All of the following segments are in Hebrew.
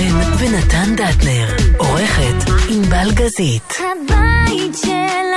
קורן ונתן דטנר. עורכת ענבל גזית. הבית של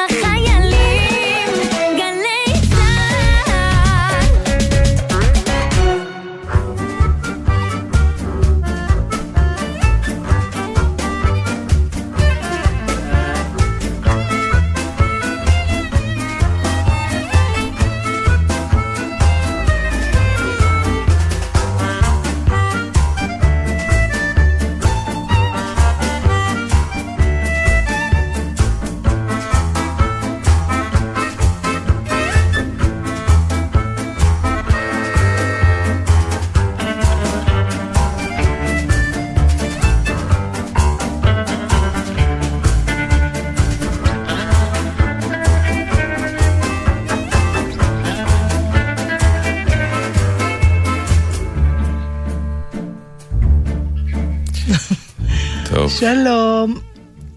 שלום.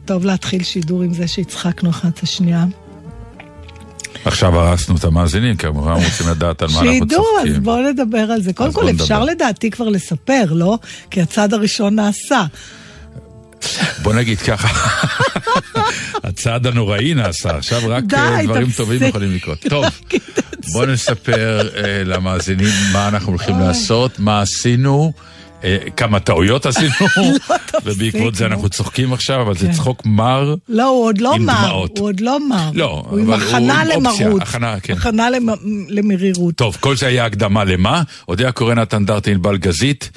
טוב להתחיל שידור עם זה שהצחקנו אחת את השנייה. עכשיו הרסנו את המאזינים, כי כמובן רוצים לדעת על מה אנחנו שידעו, אז צוחקים. בואו נדבר על זה. קודם כל, אפשר נדבר. לדעתי כבר לספר, לא? כי הצעד הראשון נעשה. בוא נגיד ככה, הצעד הנוראי נעשה, עכשיו רק אה, דברים. טובים יכולים לקרות. טוב. בוא נספר אה, למאזינים מה אנחנו הולכים לעשות, מה עשינו. אה, כמה טעויות עשינו, ובעקבות זה נו. אנחנו צוחקים עכשיו, אבל זה כן. צחוק מר. לא, הוא עוד לא מר. הוא עוד לא מר. לא, הוא עם אבל הוא הכנה עם אופציה, למרות. הכנה, כן. הכנה למ- למרירות. טוב, כל זה היה הקדמה למה? אודיה קורן נתנדרטי ענבל גזית.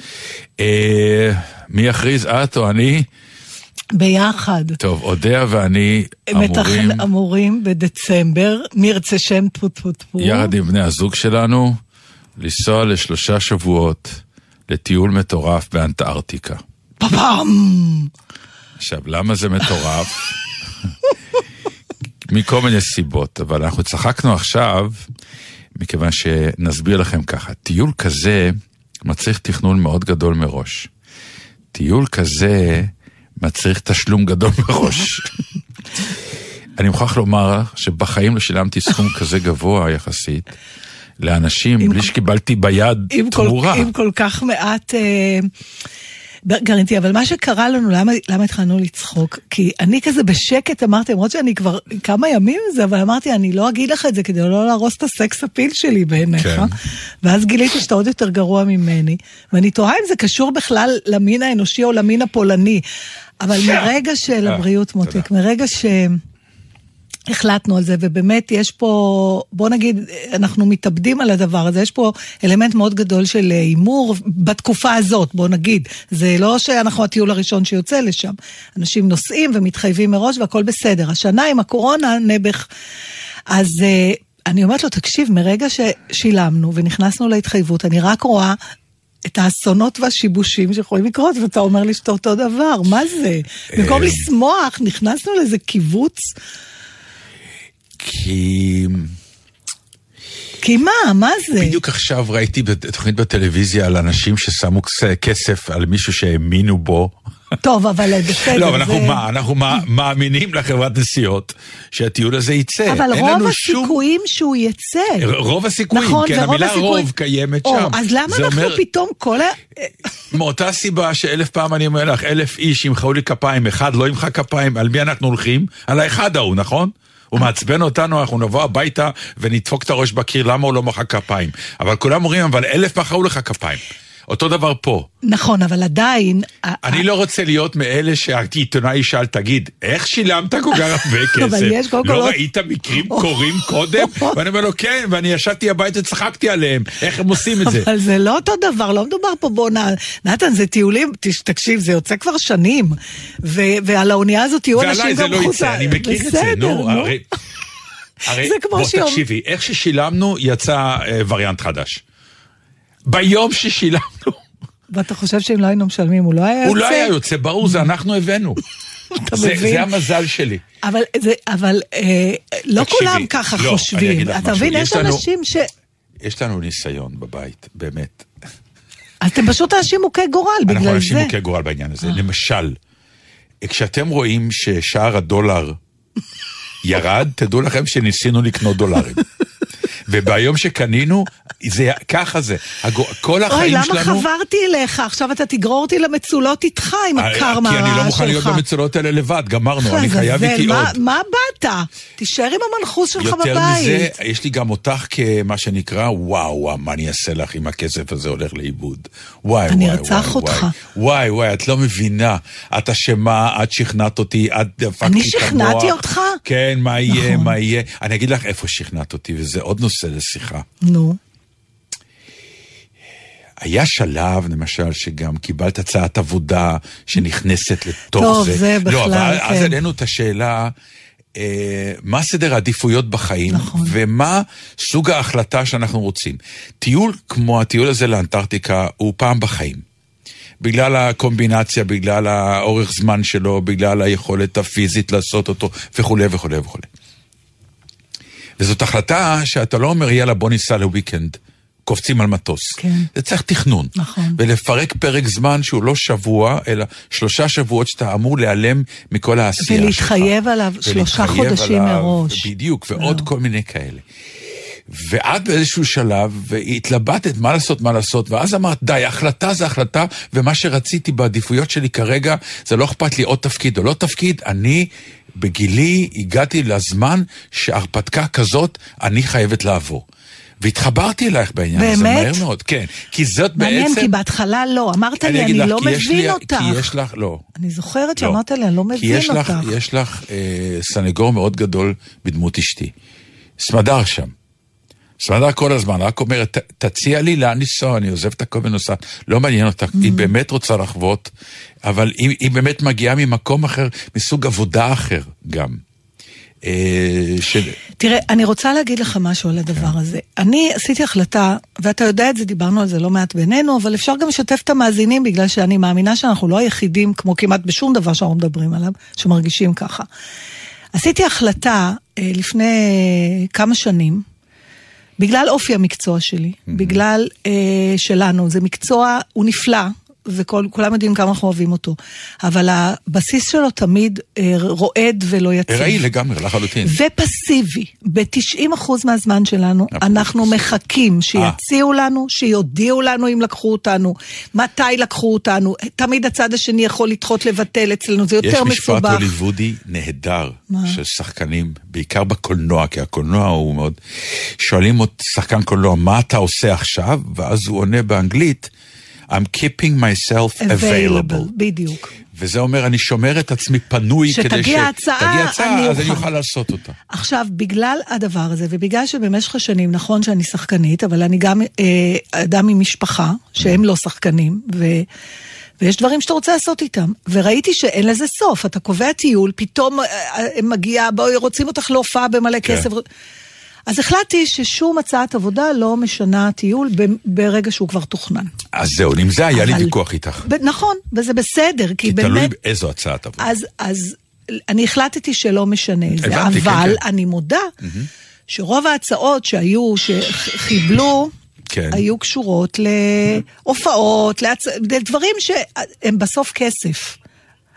אה, מי יכריז, את או אני? ביחד. טוב, אודיה ואני אמורים, אמורים בדצמבר, מי ירצה שם טפו טפו טפו. יחד עם בני הזוג שלנו, לנסוע לשלושה שבועות לטיול מטורף באנטארקטיקה. פאפאם! עכשיו, למה זה מטורף? מכל מיני סיבות, אבל אנחנו צחקנו עכשיו, מכיוון שנסביר לכם ככה, טיול כזה מצריך תכנון מאוד גדול מראש. טיול כזה מצריך תשלום גדול מראש. אני מוכרח לומר שבחיים לא שילמתי סכום כזה גבוה יחסית לאנשים בלי שקיבלתי ביד עם כל, תמורה. עם כל כך מעט אה, גרנטי, אבל מה שקרה לנו, למה, למה התחלנו לצחוק? כי אני כזה בשקט אמרתי, למרות שאני כבר כמה ימים עם זה, אבל אמרתי, אני לא אגיד לך את זה כדי לא להרוס את הסקס אפיל שלי בעיניך. כן. ואז גיליתי שאתה עוד יותר גרוע ממני, ואני תוהה אם זה קשור בכלל למין האנושי או למין הפולני. אבל מרגע של אה, הבריאות. מותק, מרגע ש... החלטנו על זה, ובאמת יש פה, בוא נגיד, אנחנו מתאבדים על הדבר הזה, יש פה אלמנט מאוד גדול של הימור בתקופה הזאת, בוא נגיד. זה לא שאנחנו הטיול הראשון שיוצא לשם. אנשים נוסעים ומתחייבים מראש והכל בסדר. השנה עם הקורונה, נעבך. אז אה, אני אומרת לו, תקשיב, מרגע ששילמנו ונכנסנו להתחייבות, אני רק רואה... את האסונות והשיבושים שיכולים לקרות, ואתה אומר לי שאתה אותו דבר, מה זה? במקום אה. לשמוח, נכנסנו לאיזה קיבוץ. כי... כי מה, מה זה? בדיוק עכשיו ראיתי בתוכנית בטלוויזיה על אנשים ששמו כס- כסף על מישהו שהאמינו בו. טוב, אבל בסדר, לא, אבל אנחנו. מה, אנחנו מה- מאמינים לחברת נסיעות שהטיול הזה יצא. אבל רוב הסיכויים שהוא יצא. רוב הסיכויים, נכון, כן, המילה רוב קיימת שם. אז למה אנחנו פתאום כל ה... מאותה סיבה שאלף פעם אני אומר לך, אלף איש ימחאו לי כפיים, אחד לא ימחא כפיים, על מי אנחנו הולכים? על האחד ההוא, נכון? הוא מעצבן אותנו, אנחנו נבוא הביתה ונדפוק את הראש בקיר, למה הוא לא מחא כפיים? אבל כולם אומרים, אבל אלף מחאו לך כפיים. אותו דבר פה. נכון, אבל עדיין... אני לא רוצה להיות מאלה שהעיתונאי ישאל, תגיד, איך שילמת כל כך הרבה כסף? לא ראית מקרים קורים קודם? ואני אומר לו, כן, ואני ישבתי הביתה וצחקתי עליהם, איך הם עושים את זה? אבל זה לא אותו דבר, לא מדובר פה בוא. נתן, זה טיולים, תקשיב, זה יוצא כבר שנים. ועל האונייה הזאת יהיו אנשים ועליי גם זה לא חוץ... יצא, אני מכיר את זה, נו, הרי... הרי, זה כמו בוא שיום- תקשיבי, איך ששילמנו יצא אה, וריאנט חדש. ביום ששילמנו, ואתה חושב שאם לא היינו משלמים, הוא לא היה יוצא? הוא לא היה יוצא, ברור, זה אנחנו הבאנו. אתה זה מבין? זה המזל שלי. אבל, זה, אבל אה, לא תקשיבי, כולם ככה לא, חושבים. אתה מבין? יש אנשים ש... יש לנו ניסיון בבית, באמת. אז אתם פשוט אנשים מוכי גורל, אנחנו בגלל אנשים זה. אה. מוכי גורל בעניין הזה. למשל, כשאתם רואים ששער הדולר ירד, תדעו לכם שניסינו לקנות דולרים. וביום שקנינו, זה, ככה זה. הגו- כל אוי, החיים למה שלנו... חברתי אליך? עכשיו אתה תגרור אותי למצולות איתך עם הקרמה אה, כי אני לא הרעה מוכן להיות שלך. במצולות האלה לבד, גמרנו, אני חייב איתי עוד. מה באת? תישאר עם המנחוס שלך יותר בבית. מזה, יש לי גם אותך כמה שנקרא, וואו, וואו, מה אני אעשה לך אם הכסף הזה הולך לאיבוד? וואי, אני וואי, ארצח וואי, אותך. וואי, וואי, וואי, את לא מבינה. את אשמה, את שכנעת אותי, את דפקת אני לי את המוח. שכנעתי אותך? כן, מה יהיה, נכון. מה יהיה. אני אגיד לך איפה שכנעת אותי, וזה עוד נושא לשיחה. נו. היה שלב, למשל, שגם קיבלת הצעת עבודה שנכנסת לתוך טוב, זה. זה לא, בכלל, אבל אז כן. העלינו את השאלה, אה, מה סדר העדיפויות בחיים, נכון. ומה סוג ההחלטה שאנחנו רוצים. טיול כמו הטיול הזה לאנטארקטיקה הוא פעם בחיים. בגלל הקומבינציה, בגלל האורך זמן שלו, בגלל היכולת הפיזית לעשות אותו, וכולי וכולי וכולי. וזאת החלטה שאתה לא אומר, יאללה, בוא ניסע לוויקנד, קופצים על מטוס. כן. זה צריך תכנון. נכון. ולפרק פרק זמן שהוא לא שבוע, אלא שלושה שבועות שאתה אמור להיעלם מכל העשייה שלך. ולהתחייב עליו שלושה חודשים עליו, מראש. בדיוק, ועוד כל מיני כאלה. ואת באיזשהו שלב, והתלבטת מה לעשות, מה לעשות, ואז אמרת, די, החלטה זה החלטה, ומה שרציתי בעדיפויות שלי כרגע, זה לא אכפת לי עוד תפקיד או לא תפקיד, אני בגילי הגעתי לזמן שהרפתקה כזאת, אני חייבת לעבור. והתחברתי אלייך בעניין הזה באמת? מהר מאוד, כן. כי זאת מעניין, בעצם... כי בהתחלה לא. אמרת לי, אגיד אני לך, לא כי יש לי- מבין אותך. כי יש לך, לא. אני זוכרת לא. שאמרת לי, אני לא כי מבין יש אותך. יש לך אה, סנגור מאוד גדול בדמות אשתי. סמדר שם. סמדר כל הזמן רק אומרת, "ת- תציע לי לאן לנסוע, אני עוזב את הכל ונוסעת. לא מעניין אותה, Mm-hmm. היא באמת רוצה לחוות, אבל היא, היא באמת מגיעה ממקום אחר, מסוג עבודה אחר גם. אה, של... תראה, אני רוצה להגיד לך משהו על הדבר הזה. אני עשיתי החלטה, ואתה יודע את זה, דיברנו על זה לא מעט בינינו, אבל אפשר גם לשתף את המאזינים, בגלל שאני מאמינה שאנחנו לא היחידים, כמו כמעט בשום דבר שאנחנו מדברים עליו, שמרגישים ככה. עשיתי החלטה אה, לפני כמה שנים, בגלל אופי המקצוע שלי, בגלל אה, שלנו, זה מקצוע, הוא נפלא, וכולם יודעים כמה אנחנו אוהבים אותו, אבל הבסיס שלו תמיד אה, רועד ולא יציב. ארעי לגמרי, לחלוטין. ופסיבי, ב-90% מהזמן שלנו, אנחנו. מחכים שיציעו לנו, שיודיעו לנו אם לקחו אותנו, מתי לקחו אותנו, תמיד הצד השני יכול לדחות לבטל אצלנו, זה יש יותר משפט מסובך. הוליוודי נהדר? של שחקנים, בעיקר בקולנוע, כי הקולנוע הוא מאוד... שואלים שחקן קולנוע, מה אתה עושה עכשיו? ואז הוא עונה באנגלית, I'm keeping myself available. בדיוק. וזה אומר, אני שומר את עצמי פנוי כדי ש... שתגיע הצעה, הצעה, אני אז אני אוכל. אוכל לעשות אותה. עכשיו, בגלל הדבר הזה, ובגלל שבמשך השנים, נכון שאני שחקנית, אבל אני גם אה, אדם עם משפחה, שהם לא שחקנים, ו... ויש דברים שאתה רוצה לעשות איתם. וראיתי שאין לזה סוף, אתה קובע טיול, פתאום אה, אה, מגיע, בואי, רוצים אותך להופעה במלא כן. כסף. אז החלטתי ששום הצעת עבודה לא משנה טיול ברגע שהוא כבר תוכנן. אז זהו, עם זה היה לי אבל- ויכוח איתך. ב- נכון, וזה בסדר, כי כי באמת... תלוי באיזו הצעת עבודה. אז, אז אני החלטתי שלא משנה זה, הבנתי, כן, אבל כן. אני מודה שרוב ההצעות שהיו, שחיבלו, כן. היו קשורות להופעות, להצ... לדברים שהם בסוף כסף.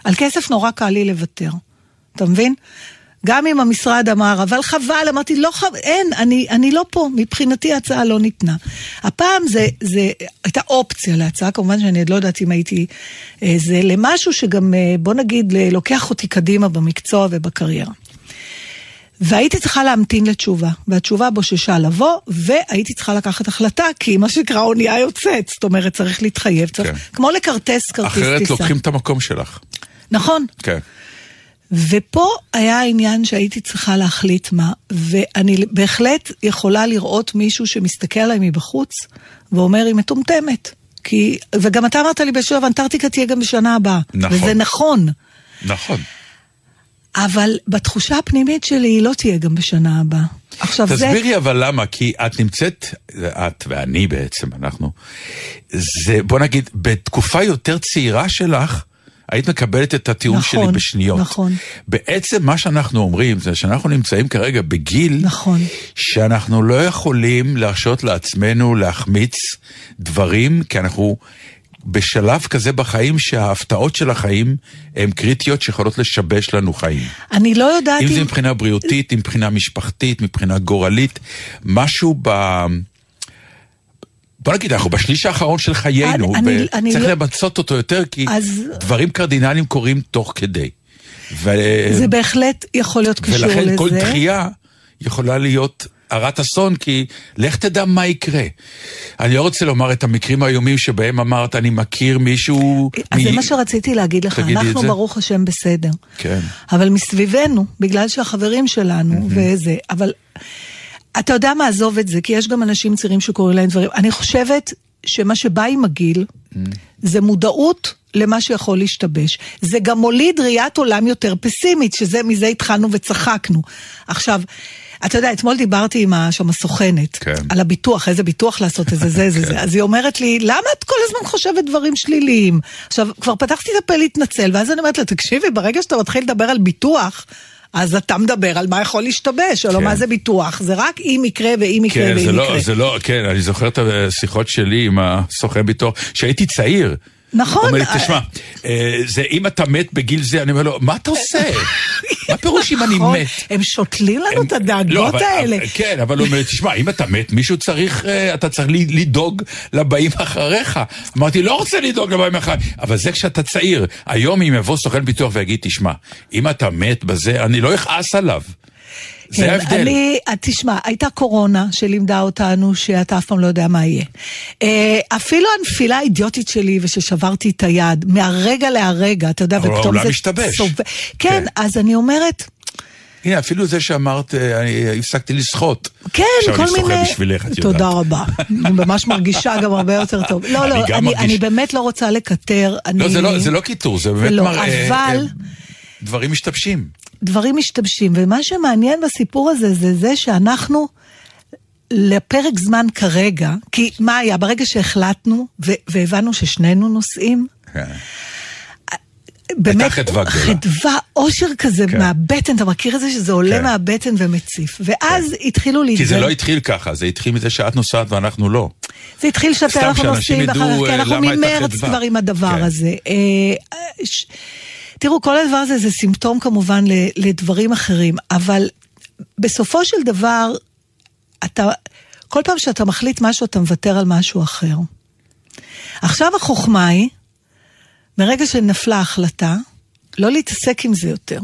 על כסף נורא קל לי לוותר, אתה מבין? גם אם המשרד אמר, אבל חבל, אמרתי, לא חבל, אין, אני, אני לא פה, מבחינתי ההצעה לא ניתנה. הפעם זה, זה הייתה אופציה להצעה, כמובן שאני עוד לא יודעת אם הייתי, אה, זה למשהו שגם, אה, בוא נגיד, לוקח אותי קדימה במקצוע ובקריירה. והייתי צריכה להמתין לתשובה, והתשובה בוששה לבוא, והייתי צריכה לקחת החלטה, כי מה שנקרא אונייה יוצאת, זאת אומרת, צריך להתחייב, צריך, כן. כמו לכרטס כרטיס טיסה. אחרת לוקחים את המקום שלך. נכון, כן. ופה היה העניין שהייתי צריכה להחליט מה, ואני בהחלט יכולה לראות מישהו שמסתכל עליי מבחוץ, ואומר, היא מטומטמת. כי, וגם אתה אמרת לי בשלב, אנטארקטיקה תהיה גם בשנה הבאה. נכון. וזה נכון. נכון. אבל בתחושה הפנימית שלי היא לא תהיה גם בשנה הבאה. עכשיו זה... תסבירי אבל למה, כי את נמצאת, את ואני בעצם, אנחנו, זה, בוא נגיד, בתקופה יותר צעירה שלך, היית מקבלת את הטיעון נכון, שלי בשניות. נכון. בעצם מה שאנחנו אומרים זה שאנחנו נמצאים כרגע בגיל נכון. שאנחנו לא יכולים להרשות לעצמנו להחמיץ דברים, כי אנחנו בשלב כזה בחיים שההפתעות של החיים הן קריטיות שיכולות לשבש לנו חיים. אני לא יודעת אם אם... זה מבחינה בריאותית, אם מבחינה משפחתית, מבחינה גורלית, משהו ב... בוא נגיד, אנחנו בשליש האחרון של חיינו, וצריך לא- למצות אותו יותר, כי אז- דברים קרדינליים קורים תוך כדי. ו... זה בהחלט יכול להיות קשור לזה. ולכן כל דחייה יכולה להיות הרת אסון, כי לך תדע מה יקרה. אני לא רוצה לומר את המקרים האיומים שבהם אמרת, אני מכיר מישהו... אז מ- זה מה שרציתי להגיד לך, אנחנו. ברוך השם בסדר. כן. אבל מסביבנו, בגלל שהחברים שלנו וזה, אבל אתה יודע מה, עזוב את זה, כי יש גם אנשים צעירים שקוראים להם דברים. אני חושבת שמה שבא עם הגיל, זה מודעות למה שיכול להשתבש. זה גם מוליד ראיית עולם יותר פסימית, שזה, מזה התחלנו וצחקנו. עכשיו, אתה יודע, אתמול דיברתי עם שם הסוכנת, כן. על הביטוח, איזה ביטוח לעשות, איזה זה, זה, זה. אז היא אומרת לי, למה את כל הזמן חושבת דברים שליליים? עכשיו, כבר פתחתי את הפה להתנצל, ואז אני אומרת לה, תקשיבי, ברגע שאתה מתחיל לדבר על ביטוח, אז אתה מדבר על מה יכול להשתבש, לא כן. מה זה ביטוח. זה רק אם יקרה ואם יקרה כן, ואם זה יקרה. לא, זה לא, כן, אני זוכר את השיחות שלי עם הסוכן ביטוח, כשהייתי צעיר. נכון. אומר לי, תשמע, אה, זה אם אתה מת בגיל זה, אני אומר לו, מה אתה עושה? מה פירוש אם אני נכון, מת? הם שותלים לנו את הדאגות לא, האלה. כן, אבל הוא אומר, לי, תשמע, אם אתה מת, מישהו צריך, אה, אתה צריך לדאוג לבאים אחריך. אמרתי, לא רוצה לדאוג לבאים אחריי, אבל זה כשאתה צעיר. היום אם יבוא סוכן ביטוח ויגיד, תשמע, אם אתה מת בזה, אני לא אכעס עליו. זה כן, ההבדל. אני, אה, תשמע, הייתה קורונה שלימדה אותנו שאתה אף פעם לא יודע מה יהיה. אה, אפילו הנפילה האידיוטית שלי וששברתי את היד, מהרגע להרגע, אתה יודע, ופתאום העולם זה משתבש. צובע. כן, כן. אז אני אומרת, הנה, אפילו זה שאמרת, אה, אני הפסקתי לשחות. כן, עכשיו כל אני שוחה מיני... בשבילך, את יודעת. תודה רבה. אני ממש מרגישה גם הרבה יותר טוב. לא, לא, אני, באמת לא רוצה לקטר. אני... לא, זה לא- זה לא קיטור, זה באמת לא, מראה... אבל- דברים משתבשים. דברים משתבשים, ומה שמעניין בסיפור הזה זה זה שאנחנו לפרק זמן כרגע, כי מה היה? ברגע שהחלטנו והבנו ששנינו נוסעים, כן. באמת, חדווה גדולה. חדווה, אושר כזה כן. מהבטן, אתה מכיר את זה שזה עולה כן. מהבטן ומציף. ואז התחילו להתגל... כי זה לא התחיל ככה, זה התחיל מזה שאת נוסעת ואנחנו לא. זה התחיל שאתה אנחנו נוסעים, ואחר כך, כי אה, אנחנו הייתה ממרץ. כבר עם הדבר כן. הזה. אה, אה, ש- תראו, כל הדבר הזה זה סימפטום כמובן לדברים אחרים, אבל בסופו של דבר, אתה, כל פעם שאתה מחליט משהו, אתה מוותר על משהו אחר. עכשיו החוכמה היא, מרגע שנפלה ההחלטה, לא להתעסק עם זה יותר.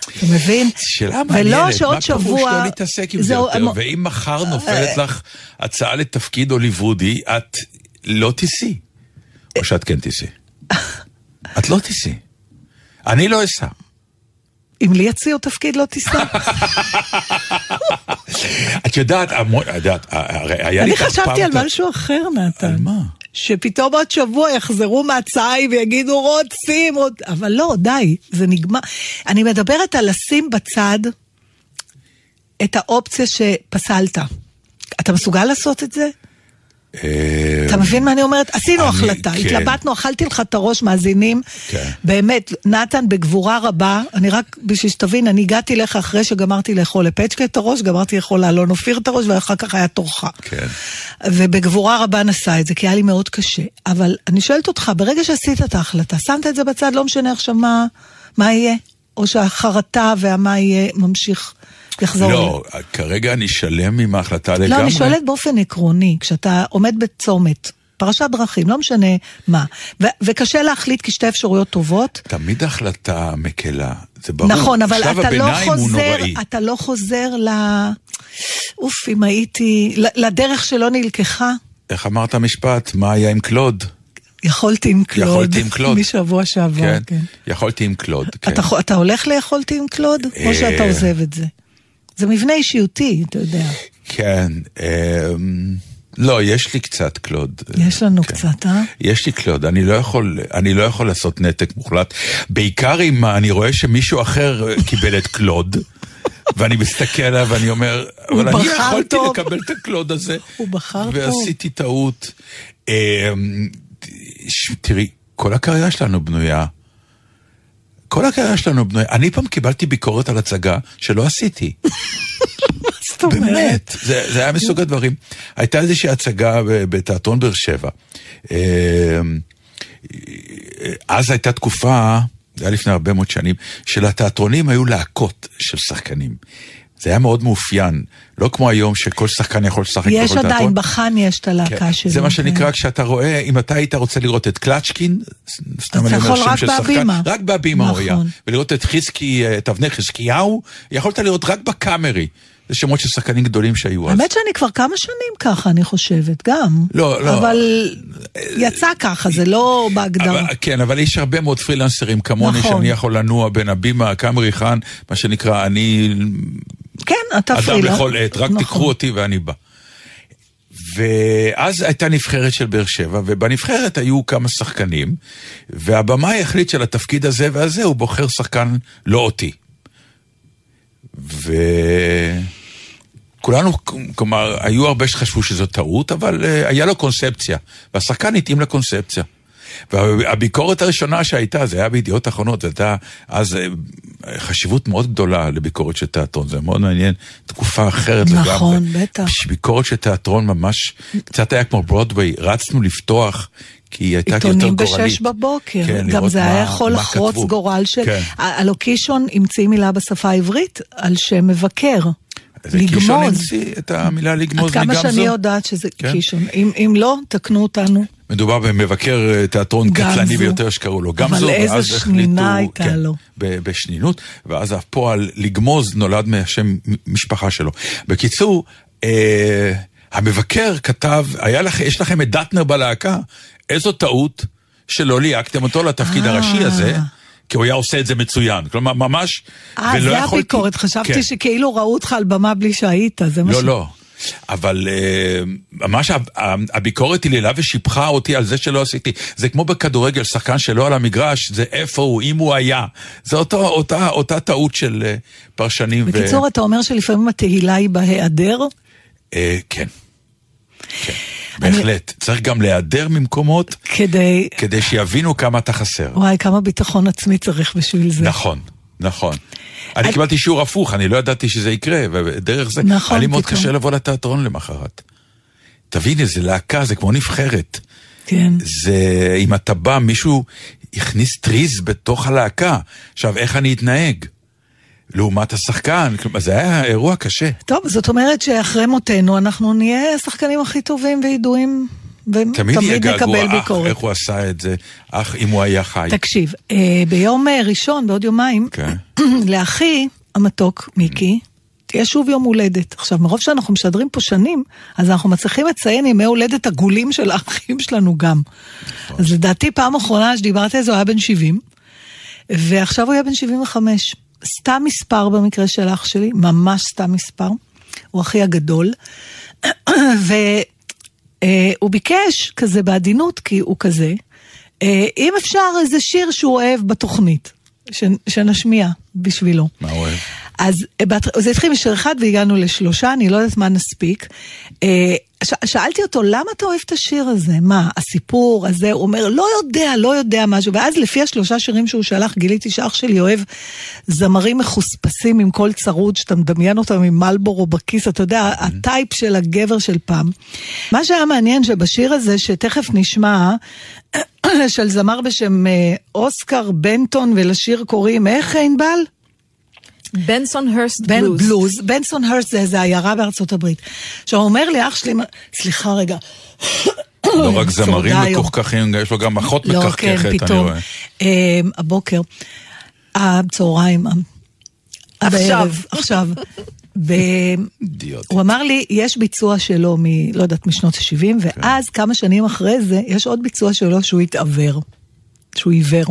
אתה מבין? שאלה ולא מעניינת, שעוד מה פירוש שבוע... לא להתעסק עם זה זהו, יותר? ואם מחר נופלת לך הצעה לתפקיד הוליוודי, את לא תיסעי. או שאת כן תיסעי. את לא תיסעי. אני לא אסע. אם לי יציעו תפקיד לא תיסע. את יודעת, המון, את יודעת, הרי היה לי אני כך חשבתי פעם על את משהו אחר, נתן. על מה? שפתאום עוד שבוע יחזרו מהצהי ויגידו רוצים, רוצ... אבל לא, די, זה נגמר. אני מדברת על לשים בצד את האופציה שפסלת. אתה מסוגל לעשות את זה? אה, אתה מבין מה אני אומרת? עשינו אני- החלטה, כן. התלבטנו, אכלתי לך את הראש, מאזינים. כן. באמת, נתן, בגבורה רבה, אני רק, בשביל שתבין, אני הגעתי אליך אחרי שגמרתי לאכול לפצ'קה את הראש, גמרתי לאכול לאלון אופיר את הראש, ואחר כך היה תורך. כן. ובגבורה רבה נסע את זה, כי היה לי מאוד קשה. אבל אני שואלת אותך, ברגע שעשית את ההחלטה, שמת את זה בצד, לא משנה עכשיו מה, מה יהיה? או שהחרטה והמה יהיה ממשיך, יחזור? לא, כרגע אני שלם עם ההחלטה לגמרי. לא, אני שואלת באופן עקרוני, כשאתה עומד בצומת, פרשת דרכים, לא משנה מה, ו- וקשה להחליט כי שתי אפשרויות טובות. תמיד החלטה מקלה, זה ברור. נכון, אבל אתה לא חוזר. אתה לא חוזר ל... אוף, אם הייתי... לדרך שלא נלקחה. איך אמרת משפט? מה היה עם קלוד? יכולתי עם קלוד. יכולתי עם קלוד. משבוע שעבר, כן, כן. יכולתי עם קלוד, כן. אתה, אתה הולך ליכולתי עם קלוד? או שאתה אה. עוזב את זה? זה מבנה אישיותי, אתה יודע. כן, אמ, לא, יש לי קצת קלוד. יש לנו כן. קצת, אה? יש לי קלוד, אני לא יכול, אני לא יכול לעשות נתק מוחלט. בעיקר אם אני רואה שמישהו אחר קיבל את קלוד, ואני מסתכל עליו ואני אומר, אבל אני יכולתי טוב." לקבל את הקלוד הזה. הוא בחר טוב. ועשיתי טעות. אמ, תראי, כל הקריירה שלנו בנויה. כל הקריירה שלנו בנויה. אני פעם קיבלתי ביקורת על הצגה שלא עשיתי. באמת, זה, זה היה מסוג הדברים. הייתה איזושהי הצגה בתיאטרון באר שבע. אה, אז הייתה תקופה, זה היה לפני הרבה מאוד שנים, שלתיאטרונים היו להקות של שחקנים. זה היה מאוד מאופיין. לא כמו היום שכל שחקן יכול לשחק יש בכל תיאטרון. עדיין, בחאן יש את הלהקה כן, שלו. זה מה כן. שנקרא כשאתה רואה, אם אתה היית רוצה לראות את קלצ'קין, סתם אתה אני אומר יכול שם של שחקן, בהבימה. רק בהבימה הוא היה, נכון. ולראות את חזקי, את אבנר חזקיהו, יכולת לראות רק בקאמרי, זה שמות של שחקנים גדולים שהיו אז. האמת שאני כבר כמה שנים ככה, אני חושבת, גם. לא, לא. אבל יצא ככה, זה לא בהגדרה. אבל, כן, אבל יש הרבה מאוד פרילנסרים כמוני, נכון. שאני יכול לנוע בין הבימה, הקאמרי כאן, מה שנקרא, אני כן, אתה אדם פרילנס. לכל עת, רק נכון. תקחו אותי ואני בא. ואז הייתה נבחרת של באר שבע, ובנבחרת היו כמה שחקנים, והבמאי החליט שלתפקיד הזה והזה הוא בוחר שחקן לא אותי. וכולנו, כלומר, היו הרבה שחשבו שזו טעות, אבל uh, היה לו קונספציה, והשחקן התאים לקונספציה. והביקורת הראשונה שהייתה, זה היה בידיעות אחרונות, זו הייתה אז אה, חשיבות מאוד גדולה לביקורת של תיאטרון, זה מאוד מעניין, תקופה אחרת לגמרי. נכון, בטח. ביקורת של תיאטרון ממש, קצת היה כמו ברודוויי, רצנו לפתוח, כי היא הייתה יותר עיתונים גורלית. בשש בבוקר, כן, גם זה מה- היה יכול לחרוץ כתבו. גורל של... כן. ה- הלוא קישון המציא מילה בשפה העברית על שם מבקר. זה קישון לגמוז. המציא את המילה לגמוז עד כמה. שאני יודעת שזה כן. קישון. אם אם לא, תקנו אותנו. מדובר במבקר אה, תיאטרון. קטלני ביותר שקראו לו אבל גמזו, איזה ואז שנינה החליטו, הייתה כן, לו. בשנינות, ואז הפועל לגמוז נולד מהשם משפחה שלו. בקיצור, אה, המבקר כתב, לך, יש לכם את דטנר בלהקה, איזו טעות שלא ליהקתם אותו לתפקיד אה. הראשי הזה. כי הוא היה עושה את זה מצוין, כלומר ממש, אה, ולא זה יכולתי- הביקורת. חשבתי כן. שכאילו ראו אותך על במה בלי שהיית, זה מה ש... לא, לא. אבל אה, ממש הביקורת היללה ושיבחה אותי על זה שלא עשיתי. זה כמו בכדורגל, שחקן שלא על המגרש, זה איפה הוא, אם הוא היה. זה אותו, אותה, אותה טעות של אה, פרשנים. בקיצור, אתה אומר שלפעמים התהילה היא בהיעדר? אה, כן. כן, בהחלט. צריך גם להיעדר ממקומות כדי... כדי שיבינו כמה אתה חסר. וואי, כמה ביטחון עצמי צריך בשביל זה. נכון, נכון. אני קיבלתי שיעור הפוך, אני לא ידעתי שזה יקרה, ודרך זה, נכון, היה לי מאוד. קשה לבוא לתיאטרון למחרת. תביני, זה להקה, זה כמו נבחרת. כן. זה, אם אתה בא, מישהו הכניס טריז בתוך הלהקה. עכשיו, איך אני אתנהג? לעומת השחקן, כלומר, זה היה אירוע קשה. טוב, זאת אומרת שאחרי מותנו אנחנו נהיה השחקנים הכי טובים וידועים, תמיד יהיה ותמיד געגוע, נקבל ביקורת. איך הוא עשה את זה, אח, אם הוא היה חי. תקשיב, אה, ביום אה, ראשון, בעוד יומיים, כן. לאחי המתוק, מיקי, תהיה שוב יום הולדת. עכשיו, מרוב שאנחנו משדרים פה שנים, אז אנחנו מצליחים לציין ימי הולדת עגולים של האחים שלנו גם. אז לדעתי, פעם אחרונה שדיברתי על זה, הוא היה בן 70, ועכשיו הוא יהיה בן 75. סתם מספר במקרה של אח שלי, ממש סתם מספר. הוא אחי הגדול. והוא ביקש, כזה בעדינות, כי הוא כזה, אה, אם אפשר איזה שיר שהוא אוהב בתוכנית, ש- שנשמיע בשבילו. מה הוא אוהב? אז אה, זה התחיל משיר אחד והגענו לשלושה, אני לא יודעת מה נספיק. ש- שאלתי אותו, למה אתה אוהב את השיר הזה? מה, הסיפור הזה? הוא אומר, לא יודע, לא יודע משהו. ואז לפי השלושה שירים שהוא שלח, גיליתי שאח שלי אוהב זמרים מחוספסים עם קול צרוד, שאתה מדמיין אותם עם מלבורו בכיס, אתה יודע, הטייפ של הגבר של פעם. מה שהיה מעניין שבשיר הזה, שתכף נשמע, של זמר בשם אה, אוסקר בנטון, ולשיר קוראים, איך ענבל? בנסון הרסט בן בלוז. בלוז, בנסון הרסט זה איזה עיירה בארצות הברית. עכשיו אומר לי, אח שלי, סליחה רגע. לא רק זמרים. מקוחקחים, יש לו גם אחות לא, מקחקחת, כן, אני. רואה. אה, הבוקר, הצהריים, בערב, עכשיו. ב... אידיוט. הוא אמר לי, יש ביצוע שלו מ... לא יודעת, משנות ה-70, כן. ואז כמה שנים אחרי זה, יש עוד ביצוע שלו שהוא התעוור. שהוא עיוור.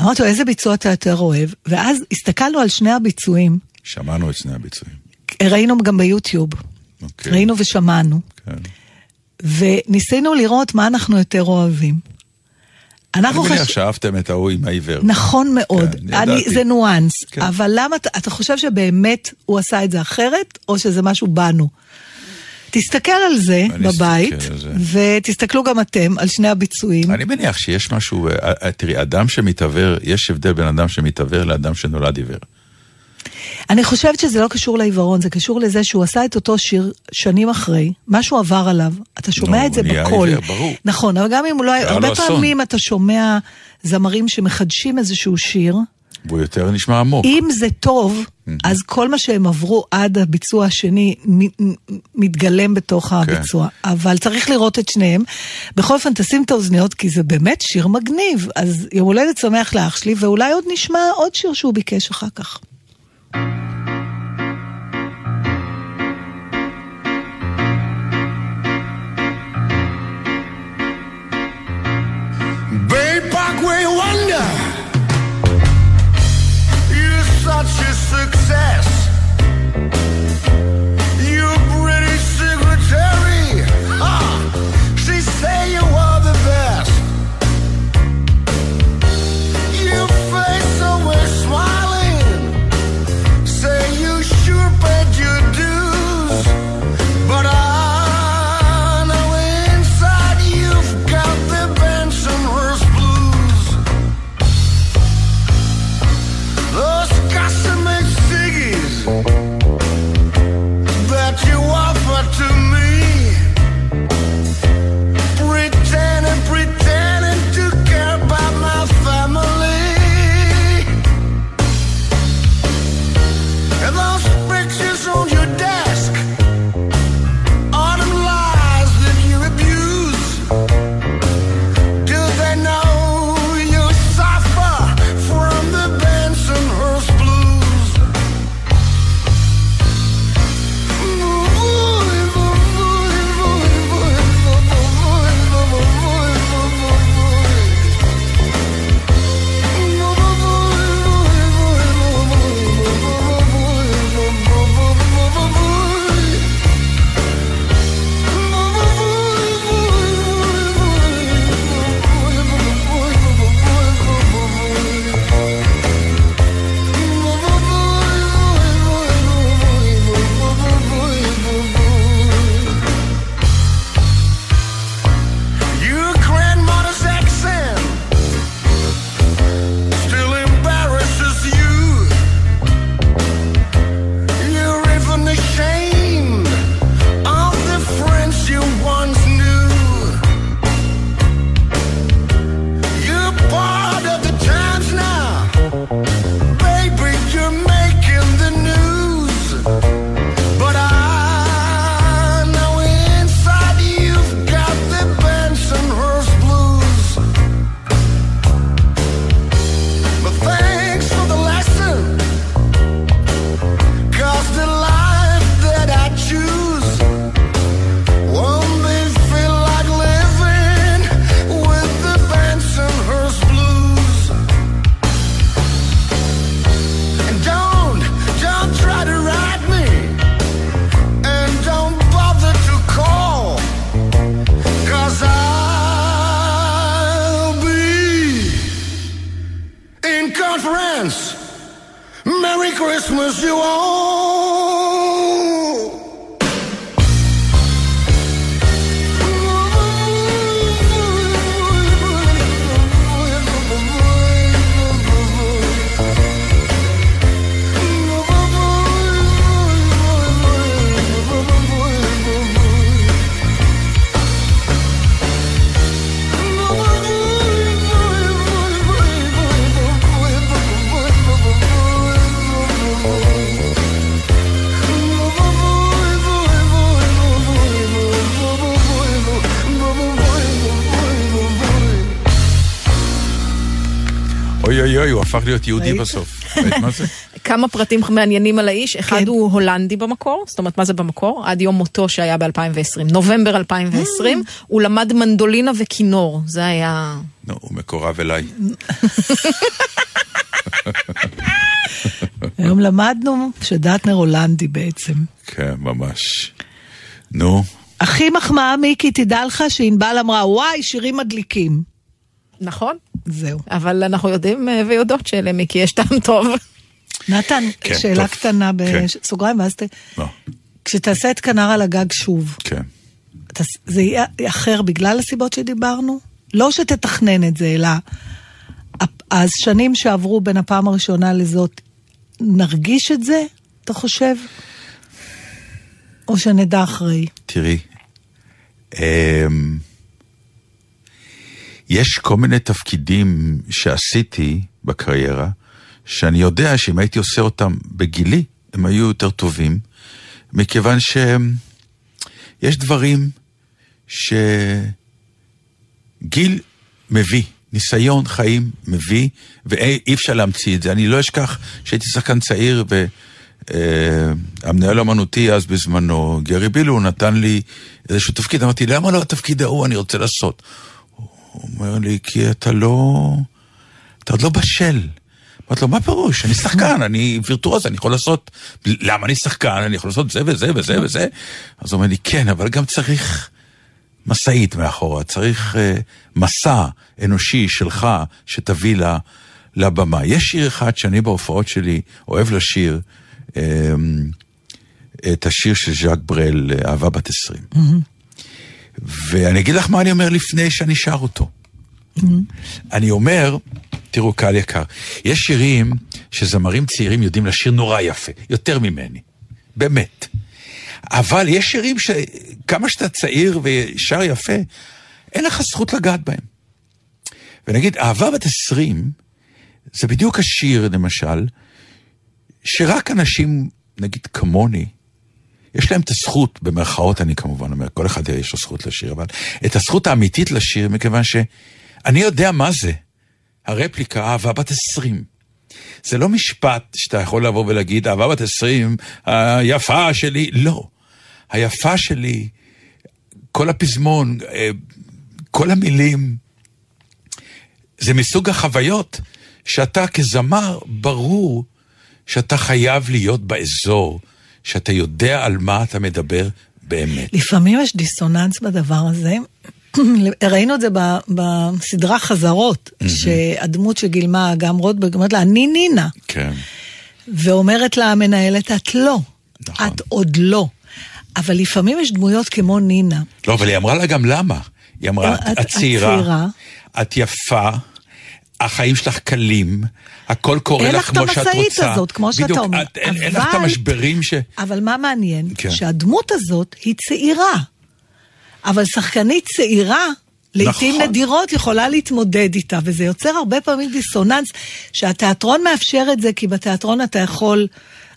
אמרתי לו, איזה ביצוע אתה יותר אוהב? ואז הסתכלנו על שני הביצועים. שמענו את שני הביצועים. ראינו גם ביוטיוב. אוקיי. ראינו ושמענו. כן. וניסינו לראות מה אנחנו יותר אוהבים. אני אנחנו מניח חש... שאהבתם את ההוא עם העיוור. נכון מאוד, כן, אני. זה ניואנס, כן. אבל למה, אתה- אתה חושב שבאמת הוא עשה את זה אחרת, או שזה משהו בנו? תסתכל על זה בבית, על זה. ותסתכלו גם אתם על שני הביצועים. אני מניח שיש משהו, אה, אה, תראי, אדם שמתעוור, יש הבדל בין אדם שמתעוור לאדם שנולד עיוור. אני חושבת שזה לא קשור לעיוורון, זה קשור לזה שהוא עשה את אותו שיר שנים אחרי, משהו עבר עליו, אתה שומע נו, את זה בקול. ברור. נכון, אבל גם אם הוא לא הרבה אסון. פעמים אתה שומע זמרים שמחדשים איזשהו שיר, והוא יותר נשמע עמוק. אם זה טוב, אז כל מה שהם עברו עד הביצוע השני מתגלם בתוך כן. הביצוע. אבל צריך לראות את שניהם. בכל אופן, תשים את האוזניות, כי זה באמת שיר מגניב. אז יום הולדת שמח לאח שלי, ואולי עוד נשמע עוד שיר שהוא ביקש אחר כך. Bay Parkway Wonder. Success. אוי אוי הוא הפך להיות יהודי? בסוף. כמה פרטים מעניינים על האיש, אחד כן. הוא הולנדי במקור, זאת אומרת מה זה במקור? עד יום מותו שהיה ב-2020, נובמבר 2020, הוא למד מנדולינה וכינור, זה היה... נו, הוא מקורב אליי. היום למדנו שדטנר הולנדי בעצם. כן, ממש. נו, הכי מחמאה, מיקי, תדע לך שענבל אמרה, וואי, שירים מדליקים. נכון, זהו. אבל אנחנו יודעים אה, ויודעות שלמיקי יש טעם טוב. נתן, כן, שאלה טוב. קטנה כן. בסוגריים, ואז ת... לא, כשתעשה את כנר על הגג שוב, כן. אתה- זה יהיה אחר בגלל הסיבות שדיברנו? לא שתתכנן את זה, אלא השנים שעברו בין הפעם הראשונה לזאת, נרגיש את זה, אתה חושב? או שנדע אחרי? תראי, אמ, יש כל מיני תפקידים שעשיתי בקריירה, שאני יודע שאם הייתי עושה אותם בגילי, הם היו יותר טובים, מכיוון שיש דברים שגיל מביא, ניסיון חיים מביא, ואי אפשר להמציא את זה. אני לא אשכח שהייתי שחקן צעיר, והמנהל האמנותי אז בזמנו, גרי בילו, נתן לי איזשהו תפקיד, אמרתי, למה לא התפקיד ההוא אני רוצה לעשות? הוא אומר לי, כי אתה לא... אתה עוד לא בשל. אמרתי לו, מה פירוש? אני שחקן, אני וירטואוז, אני יכול לעשות... למה אני שחקן? אני יכול לעשות זה וזה וזה וזה. אז הוא אומר לי, כן, אבל גם צריך משאית מאחורה, צריך uh, מסע אנושי שלך שתביא לה, לבמה. יש שיר אחד שאני בהופעות שלי אוהב לשיר, um, את השיר של ז'אק ברל, אהבה בת עשרים. ואני אגיד לך מה אני אומר לפני שאני שר אותו. אני אומר, תראו, קהל יקר, יש שירים שזמרים צעירים יודעים לשיר נורא יפה, יותר ממני, באמת. אבל יש שירים שכמה שאתה צעיר ושר יפה, אין לך זכות לגעת בהם. ונגיד, אהבה בת עשרים, זה בדיוק השיר, למשל, שרק אנשים, נגיד כמוני, יש להם את הזכות, במרכאות אני כמובן אומר, כל אחד יש לו זכות לשיר, אבל את הזכות האמיתית לשיר, מכיוון שאני יודע מה זה. הרפליקה, אהבה בת עשרים. זה לא משפט שאתה יכול לבוא ולהגיד, אהבה בת עשרים, היפה שלי, לא. היפה שלי, כל הפזמון, אה, כל המילים, זה מסוג החוויות שאתה כזמר, ברור שאתה חייב להיות באזור, שאתה יודע על מה אתה מדבר באמת. לפעמים יש דיסוננס בדבר הזה. ראינו את זה בסדרה חזרות, שהדמות שגילמה גם רוטברג אומרת לה, אני נינה. כן. ואומרת לה המנהלת, את לא. נכון. את עוד לא. אבל לפעמים יש דמויות כמו נינה. לא, אבל היא אמרה לה גם למה. היא אמרה, את- את את צעירה, צעירה. את יפה, החיים שלך קלים, הכל קורה אין לך לך את כמו שאת המשאית רוצה. הזאת, כמו שאתה בדיוק, אומר. את- אין אין לך את אבל- המשברים ש... אבל מה מעניין? כן. שהדמות הזאת היא צעירה. אבל שחקנית צעירה, לעיתים נכון. נדירות, יכולה להתמודד איתה, וזה יוצר הרבה פעמים דיסוננס, שהתיאטרון מאפשר את זה, כי בתיאטרון אתה יכול...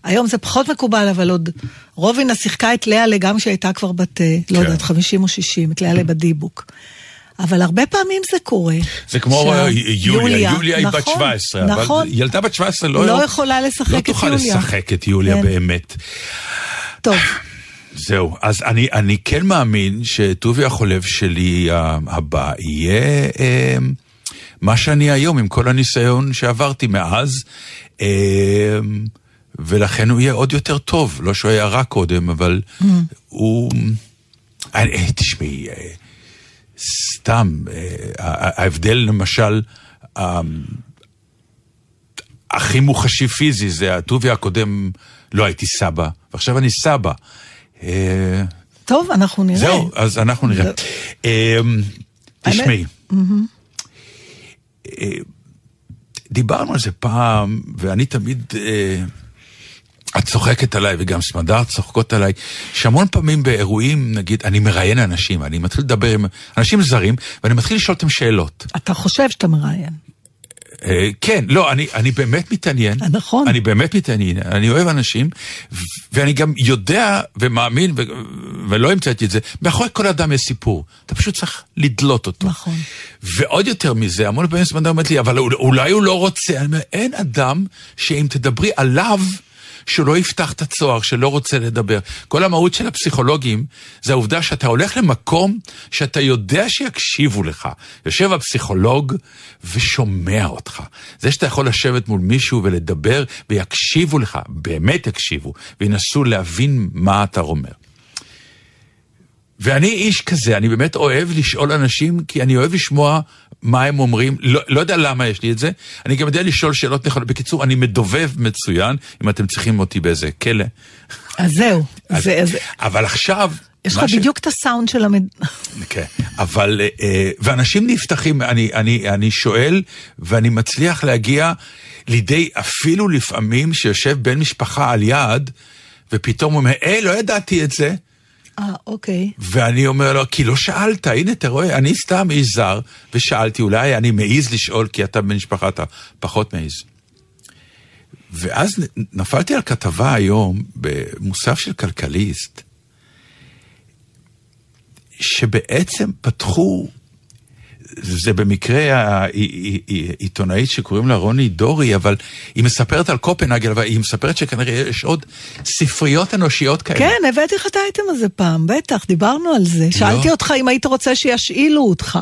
היום זה פחות מקובל, אבל עוד רובינה שיחקה את לאה גם כשהייתה כבר בת, אה, לא כן. יודעת, 50 או 60, את לאה בדיבוק. אבל הרבה פעמים זה קורה. זה כמו שה- אה, יוליה, יוליה היא בת נכון, 17, נכון. אבל ילדה בת 17 לא, לא יכולה לשחק לא את תוכל יוליה. לשחק את יוליה כן. באמת. טוב, זהו, אז אני, אני כן מאמין שטובי החולב שלי ה- הבא יהיה אה, מה שאני היום, עם כל הניסיון שעברתי מאז, אה, ולכן הוא יהיה עוד יותר טוב. לא שהוא היה רע קודם, אבל הוא... אני, אה, תשמעי, אה, סתם, אה, ההבדל למשל, הכי מוחשי פיזי זה הטובי הקודם, לא הייתי סבא, ועכשיו אני סבא. אה, טוב, אנחנו נראה. זהו, אז אנחנו נראה. אה, תשמעי, דיברנו על זה פעם, ואני תמיד... את צוחקת עליי וגם סמדר צוחקות עליי, שהמון פעמים באירועים, נגיד, אני מראיין אנשים, אני מתחיל לדבר עם אנשים זרים, ואני מתחיל לשאול אותם שאלות. אתה חושב שאתה מראיין. אה, כן, לא, אני, אני באמת מתעניין. אה, נכון. אני באמת מתעניין, אני אוהב אנשים, ואני גם יודע ומאמין, ו- ולא המצאתי את זה, מאחורי כל אדם יש סיפור. אתה פשוט צריך לדלות אותו. נכון. ועוד יותר מזה, המון פעמים סמדר אומרת לי, אבל אול- אולי הוא לא רוצה. אני אומר, אין אדם שאם תדברי עליו, שהוא לא יפתח את הצוהר, שלא רוצה לדבר. כל המהות של הפסיכולוגים זה העובדה שאתה הולך למקום שאתה יודע שיקשיבו לך. יושב הפסיכולוג ושומע אותך. זה שאתה יכול לשבת מול מישהו ולדבר ויקשיבו לך, באמת יקשיבו, וינסו להבין מה אתה אומר. ואני איש כזה, אני באמת אוהב לשאול אנשים, כי אני אוהב לשמוע מה הם אומרים, לא, לא יודע למה יש לי את זה, אני גם יודע לשאול שאלות נכונות. בקיצור, אני מדובב מצוין, אם אתם צריכים אותי באיזה כלא. אז זהו. אז, זה, אז, אבל עכשיו... יש לך בדיוק את הסאונד של המד... כן, אבל, אה, ואנשים נפתחים, אני, אני, אני שואל, ואני מצליח להגיע לידי אפילו לפעמים שיושב בן משפחה על יד, ופתאום הוא אומר, היי, לא ידעתי את זה. אה, אוקיי. ואני אומר לו, כי לא שאלת, הנה, אתה רואה, אני סתם איש זר, ושאלתי, אולי אני מעז לשאול, כי אתה בן משפחה, אתה פחות מעז. ואז נפלתי על כתבה היום במוסף של כלכליסט, שבעצם פתחו, זה במקרה העיתונאית שקוראים לה רוני דורי, אבל היא מספרת על קופנהגן, אבל היא מספרת שכנראה יש עוד ספריות אנושיות כאלה. כן, הבאתי לך את האייטם הזה פעם, בטח, דיברנו על זה. שאלתי אותך אם היית רוצה שישאילו אותך.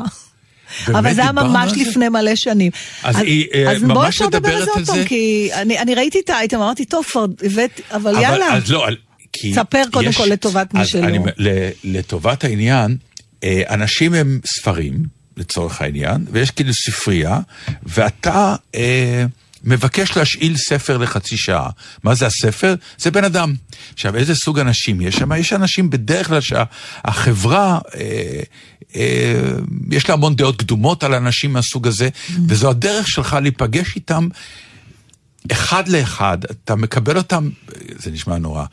אבל זה היה ממש זה? לפני מלא שנים. אז היא, אה, אז בוא ממש אפשר לדבר על זה עוד פעם? כי אני אני ראיתי את האייטם, אמרתי, טוב, כבר הבאתי, אבל אבל- יאללה. אז לא, על- כי ספר קודם יש- כל לטובת מי אז שלא. לטובת העניין, אה, אנשים הם ספרים, לצורך העניין, ויש כאילו ספרייה, ואתה אה, מבקש להשאיל ספר לחצי שעה. מה זה הספר? זה בן אדם. עכשיו, איזה סוג אנשים יש שם? יש אנשים בדרך כלל שהחברה... אה, אה, יש לה המון דעות קדומות על אנשים מהסוג הזה, וזו הדרך שלך להיפגש איתם אחד לאחד, אתה מקבל אותם, זה נשמע נורא,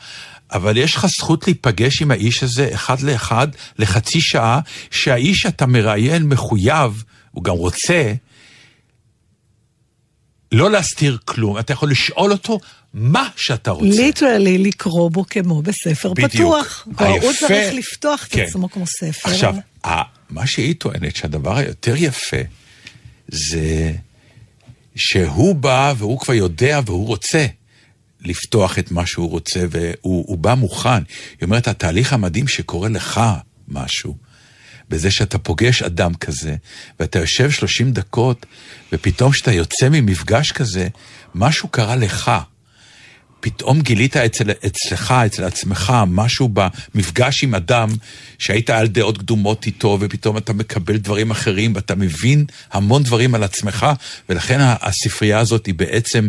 אבל יש לך זכות להיפגש עם האיש הזה אחד לאחד לחצי שעה, שהאיש שאתה מראיין מחויב, הוא גם רוצה, לא להסתיר כלום, אתה יכול לשאול אותו מה שאתה רוצה. ליטרלי לקרוא בו כמו בספר בדיוק. פתוח. כבר הוא היפה- צריך לפתוח את כן. עצמו כמו ספר. עכשיו, מה שהיא טוענת שהדבר היותר יפה זה שהוא בא והוא כבר יודע והוא רוצה לפתוח את מה שהוא רוצה והוא הוא בא מוכן. היא אומרת, התהליך המדהים שקורה לך משהו, בזה שאתה פוגש אדם כזה, ואתה יושב 30 דקות, ופתאום כשאתה יוצא ממפגש כזה, משהו קרה לך. פתאום גילית אצל, אצלך, אצל עצמך, משהו במפגש עם אדם שהיית על דעות קדומות איתו, ופתאום אתה מקבל דברים אחרים, ואתה מבין המון דברים על עצמך, ולכן הספרייה הזאת היא בעצם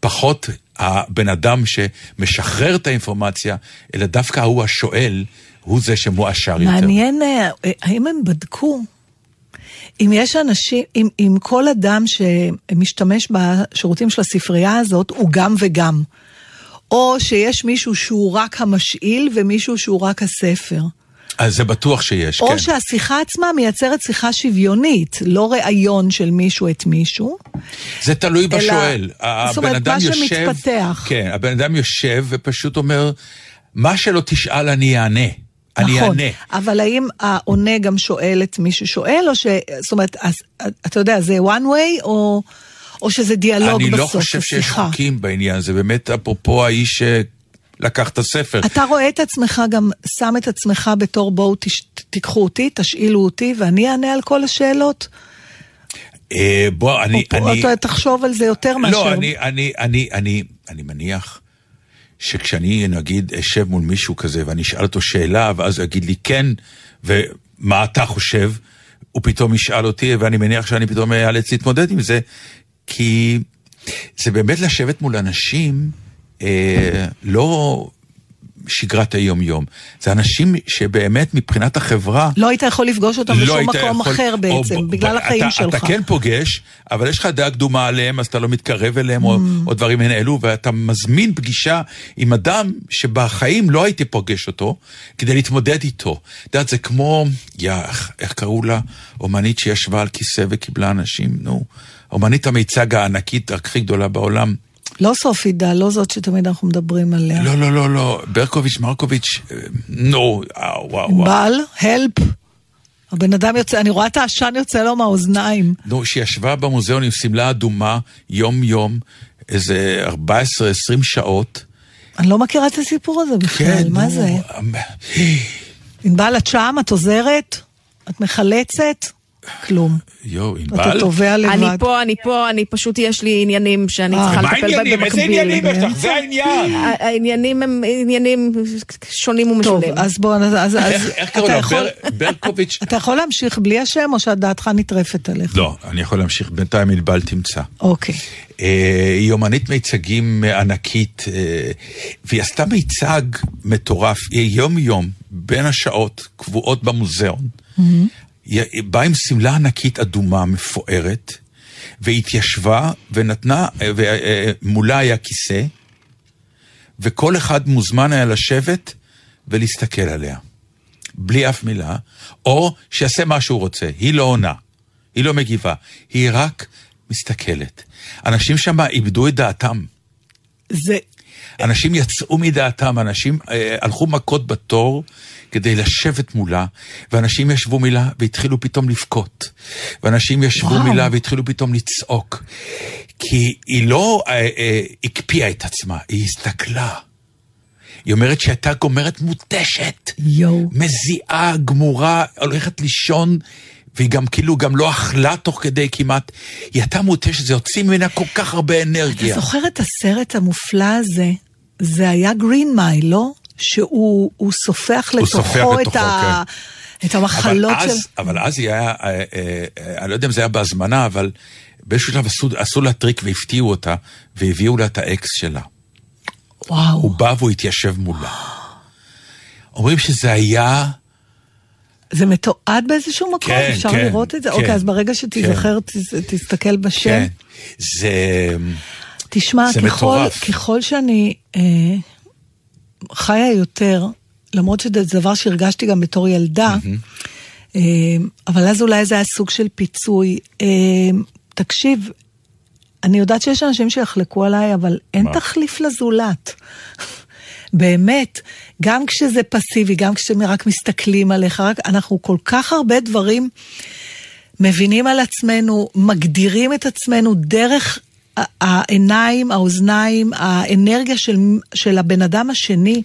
פחות הבן אדם שמשחרר את האינפורמציה, אלא דווקא הוא השואל, הוא זה שמואשר יותר. מעניין, אה, האם הם בדקו אם יש אנשים, אם, אם כל אדם שמשתמש בשירותים של הספרייה הזאת הוא גם וגם, או שיש מישהו שהוא רק המשאיל ומישהו שהוא רק הספר. אז זה בטוח שיש, או כן. שהשיחה עצמה מייצרת שיחה שוויונית, לא ראיון של מישהו את מישהו. זה תלוי אלא- בשואל. זאת אומרת, מה יושב- שמתפתח. כן, הבן אדם יושב ופשוט אומר, מה שלא תשאל אני אענה. אני נכון, אענה. אבל האם העונה גם שואל את מי ששואל, או ש... זאת אומרת, אז, אתה יודע, זה one way, או, או שזה דיאלוג אני בסוף, לא חושב שיש? חוקים בעניין, זה באמת אפרופו האיש שלקח את הספר. אתה רואה את עצמך גם, שם את עצמך בתור בואו. תיקחו אותי, תשאילו אותי, ואני אענה על כל השאלות? אה, בוא, אני... או, אני... או אתה תחשוב על זה יותר מאשר... לא, אני, אני, אני, אני, אני מניח שכשאני, נגיד, אשב מול מישהו כזה ואני אשאל אותו שאלה, ואז הוא יגיד לי כן, ומה אתה חושב, הוא פתאום ישאל אותי, ואני מניח שאני פתאום אאלץ להתמודד עם זה, כי זה באמת לשבת מול אנשים, אה, לא שגרת היום-יום. זה אנשים שבאמת מבחינת החברה... לא היית יכול לפגוש אותם בשום לא היית מקום יכול- אחר או בעצם, ב- בגלל ב- החיים אתה, שלך. אתה כן פוגש, אבל יש לך דעה קדומה עליהם, אז אתה לא מתקרב אליהם, או, Mm. או דברים מעין אלו, ואתה מזמין פגישה עם אדם שבחיים לא הייתי פוגש אותו, כדי להתמודד איתו. את יודעת, זה כמו, יא, איך- איך קראו לה? אומנית שישבה על כיסא וקיבלה אנשים, נו. אומנית המיצג הענקית הכי גדולה בעולם. לא סופידה, לא זאת שתמיד אנחנו מדברים עליה. לא, לא, לא, לא, ברקוביץ', מרקוביץ', אה, נו, וואו, וואו, וואו. ענבל, הלפ. הבן אדם יוצא, אני רואה את העשן יוצא לו מהאוזניים. נו, שישבה במוזיאון עם שמלה אדומה יום-יום, איזה 14-20 שעות. אני לא מכירה את הסיפור הזה בכלל, מה נו, זה? אמ, ענבל, את שם? את עוזרת? את מחלצת? כלום. יואו, אתה ענבל? תובע לבד. אני פה, אני פה, אני פשוט, יש לי עניינים שאני אה. צריכה מה לטפל בהם העניינים? איזה במקביל. עניינים יש לך? זה העניין. ה- העניינים הם עניינים שונים טוב, ומשונים. אז בוא, אז, איך- קראו אתה בר- ברקוביץ'? אתה יכול להמשיך בלי השם, או שדעתך נטרפת עליך? לא, אני יכול להמשיך, בינתיים ענבל תמצא. אוקיי. אה, היא אומנית מיצגים אה, ענקית, אה, והיא עשתה מיצג מטורף, היא יום-יום, בין השעות, קבועות במוזיאון. באה עם שמלה ענקית אדומה, מפוארת, והתיישבה ונתנה, אה, ומולה היה כיסא, וכל אחד מוזמן היה לשבת ולהסתכל עליה. בלי אף מילה, או שיעשה מה שהוא רוצה. היא לא עונה, היא לא מגיבה, היא רק מסתכלת. אנשים שם איבדו את דעתם. זה, אנשים יצאו מדעתם, אנשים אה, הלכו מכות בתור כדי לשבת מולה, ואנשים ישבו מילה והתחילו פתאום לבכות. ואנשים ישבו וואו. מילה והתחילו פתאום לצעוק. כי היא לא אה, אה, הקפיאה את עצמה, היא הסתכלה. היא אומרת שהייתה גומרת מותשת. יואו. מזיעה, גמורה, הולכת לישון, והיא גם כאילו גם לא אכלה תוך כדי כמעט. היא הייתה מותשת, זה הוציא ממנה כל כך הרבה אנרגיה. אתה זוכר את הסרט המופלא הזה? זה היה גרין מייל, לא? שהוא הוא סופח לתוכו, את, ה, את המחלות אבל של... אז, אבל אז היא היה, אה, אה, אה, אני לא יודע אם זה היה בהזמנה, אבל באיזשהו שלב עשו, עשו לה טריק והפתיעו אותה, והביאו לה את האקס שלה. וואו. הוא בא והוא התיישב מולה. אומרים שזה היה... זה מתועד באיזשהו מקום? כן, אפשר כן, לראות את זה? כן. אוקיי, אז ברגע שתיזכר, תס- תסתכל בשם. כן. זה... תשמע, זה ככל, מטורף. ככל שאני אה, חיה יותר, למרות שזה דבר שהרגשתי גם בתור ילדה, אה, אבל אז אולי זה היה סוג של פיצוי. אה, תקשיב, אני יודעת שיש אנשים שיחלקו עליי, אבל אין מה? תחליף לזולת. באמת, גם כשזה פסיבי, גם כשרק מסתכלים עליך, רק, אנחנו כל כך הרבה דברים מבינים על עצמנו, מגדירים את עצמנו דרך העיניים, האוזניים, האנרגיה של, של הבן אדם השני.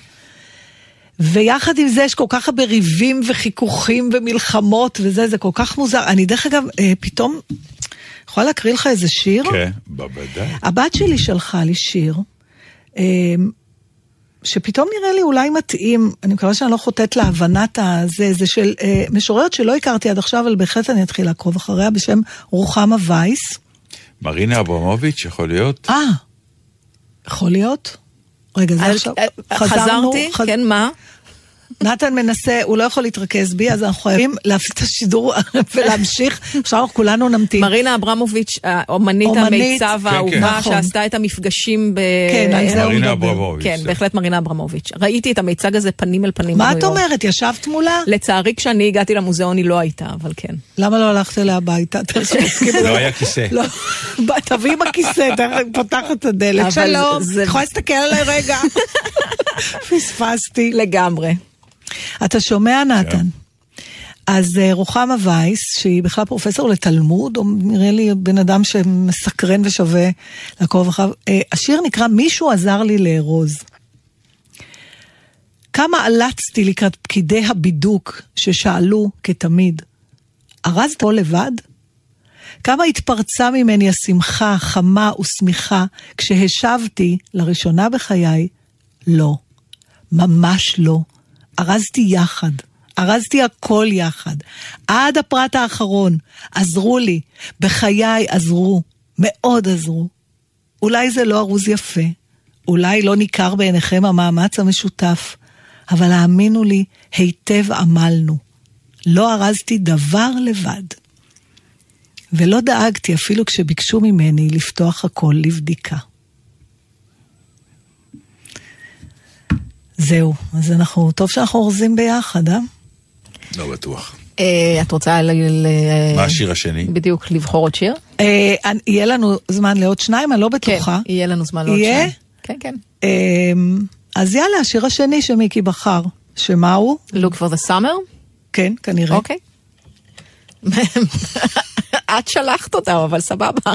ויחד עם זה יש כל כך הרבה ריבים וחיכוכים ומלחמות וזה, זה כל כך מוזר. אני דרך אגב, אה, פתאום, יכולה להקריא לך איזה שיר? כן, בוודאי. הבת שלי שלחה לי שיר, אה, שפתאום נראה לי אולי מתאים, אני מקווה שאני לא חוטאת להבנת הזה, זה של אה, משוררת שלא הכרתי עד עכשיו, אבל בהחלט אני אתחיל לעקוב אחריה, בשם רוחמה וייס. מרינה אברמוביץ', יכול להיות? אה, יכול להיות? רגע, זה אז- עכשיו, אה, חזרנו, חזרתי, חז- כן, מה? נתן מנסה, הוא לא יכול להתרכז בי, אז אנחנו חייבים להפסיק את השידור ולהמשיך. עכשיו אנחנו כולנו נמתין. מרינה אברמוביץ', האומנית אומנית, המיצב כן, האהובה, כן. נכון. שעשתה את המפגשים ב... כן, על זה הוא מרינה. אברמוביץ'. כן, זה. בהחלט מרינה אברמוביץ'. ראיתי את המיצג הזה פנים אל פנים מה את. אומרת? ישבת מולה? לצערי, כשאני הגעתי למוזיאון היא לא הייתה, אבל כן. למה לא הלכת אליה הביתה? לא היה כיסא. לא, תביאי עם הכיסא, תכף פותחת את הדלת. שלום, יכולה להסתכל עליי רגע? פספסתי. לגמרי. אתה שומע, נתן? אז אה, רוחמה וייס, שהיא בכלל פרופסור לתלמוד, או נראה לי בן אדם שמסקרן ושווה לעקוב אחריו, אה, השיר נקרא "מישהו עזר לי לארוז". כמה עלצתי לקראת פקידי הבידוק ששאלו, כתמיד, ארזת פה לבד? כמה התפרצה ממני השמחה, חמה ושמיכה, כשהשבתי, לראשונה בחיי, לא. ממש לא. ארזתי יחד. ארזתי הכל יחד. עד הפרט האחרון. עזרו לי. בחיי עזרו. מאוד עזרו. אולי זה לא ארוז יפה. אולי לא ניכר בעיניכם המאמץ המשותף. אבל האמינו לי, היטב עמלנו. לא ארזתי דבר לבד. ולא דאגתי אפילו כשביקשו ממני לפתוח הכל לבדיקה. זהו, אז אנחנו, טוב שאנחנו אורזים ביחד, אה? לא בטוח. אה, את רוצה ל... ל- מה השיר השני? בדיוק, לבחור עוד שיר? אה, אני- יהיה לנו זמן לעוד שניים, אני לא בטוחה. כן, יהיה לנו זמן לעוד יהיה? שניים. כן, כן. אה, אז יאללה, השיר השני שמיקי בחר. שמה הוא? Look for the summer? כן, כנראה. אוקיי. את שלחת אותם, אבל סבבה.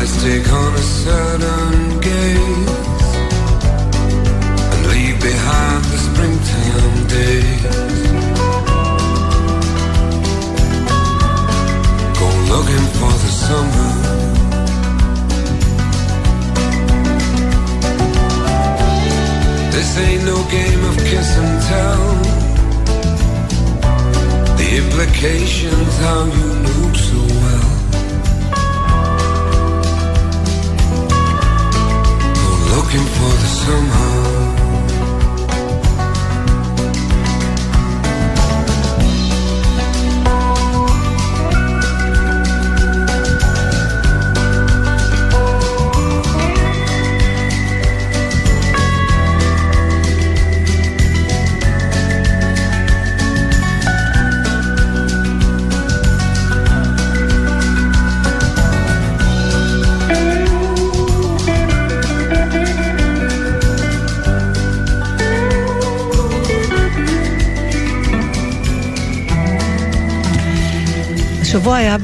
eyes take on a sudden gaze and leave behind the springtime days. Go looking for the summer. This ain't no game of kiss and tell. The implications how you knew so well. Looking for the somehow. השבוע היה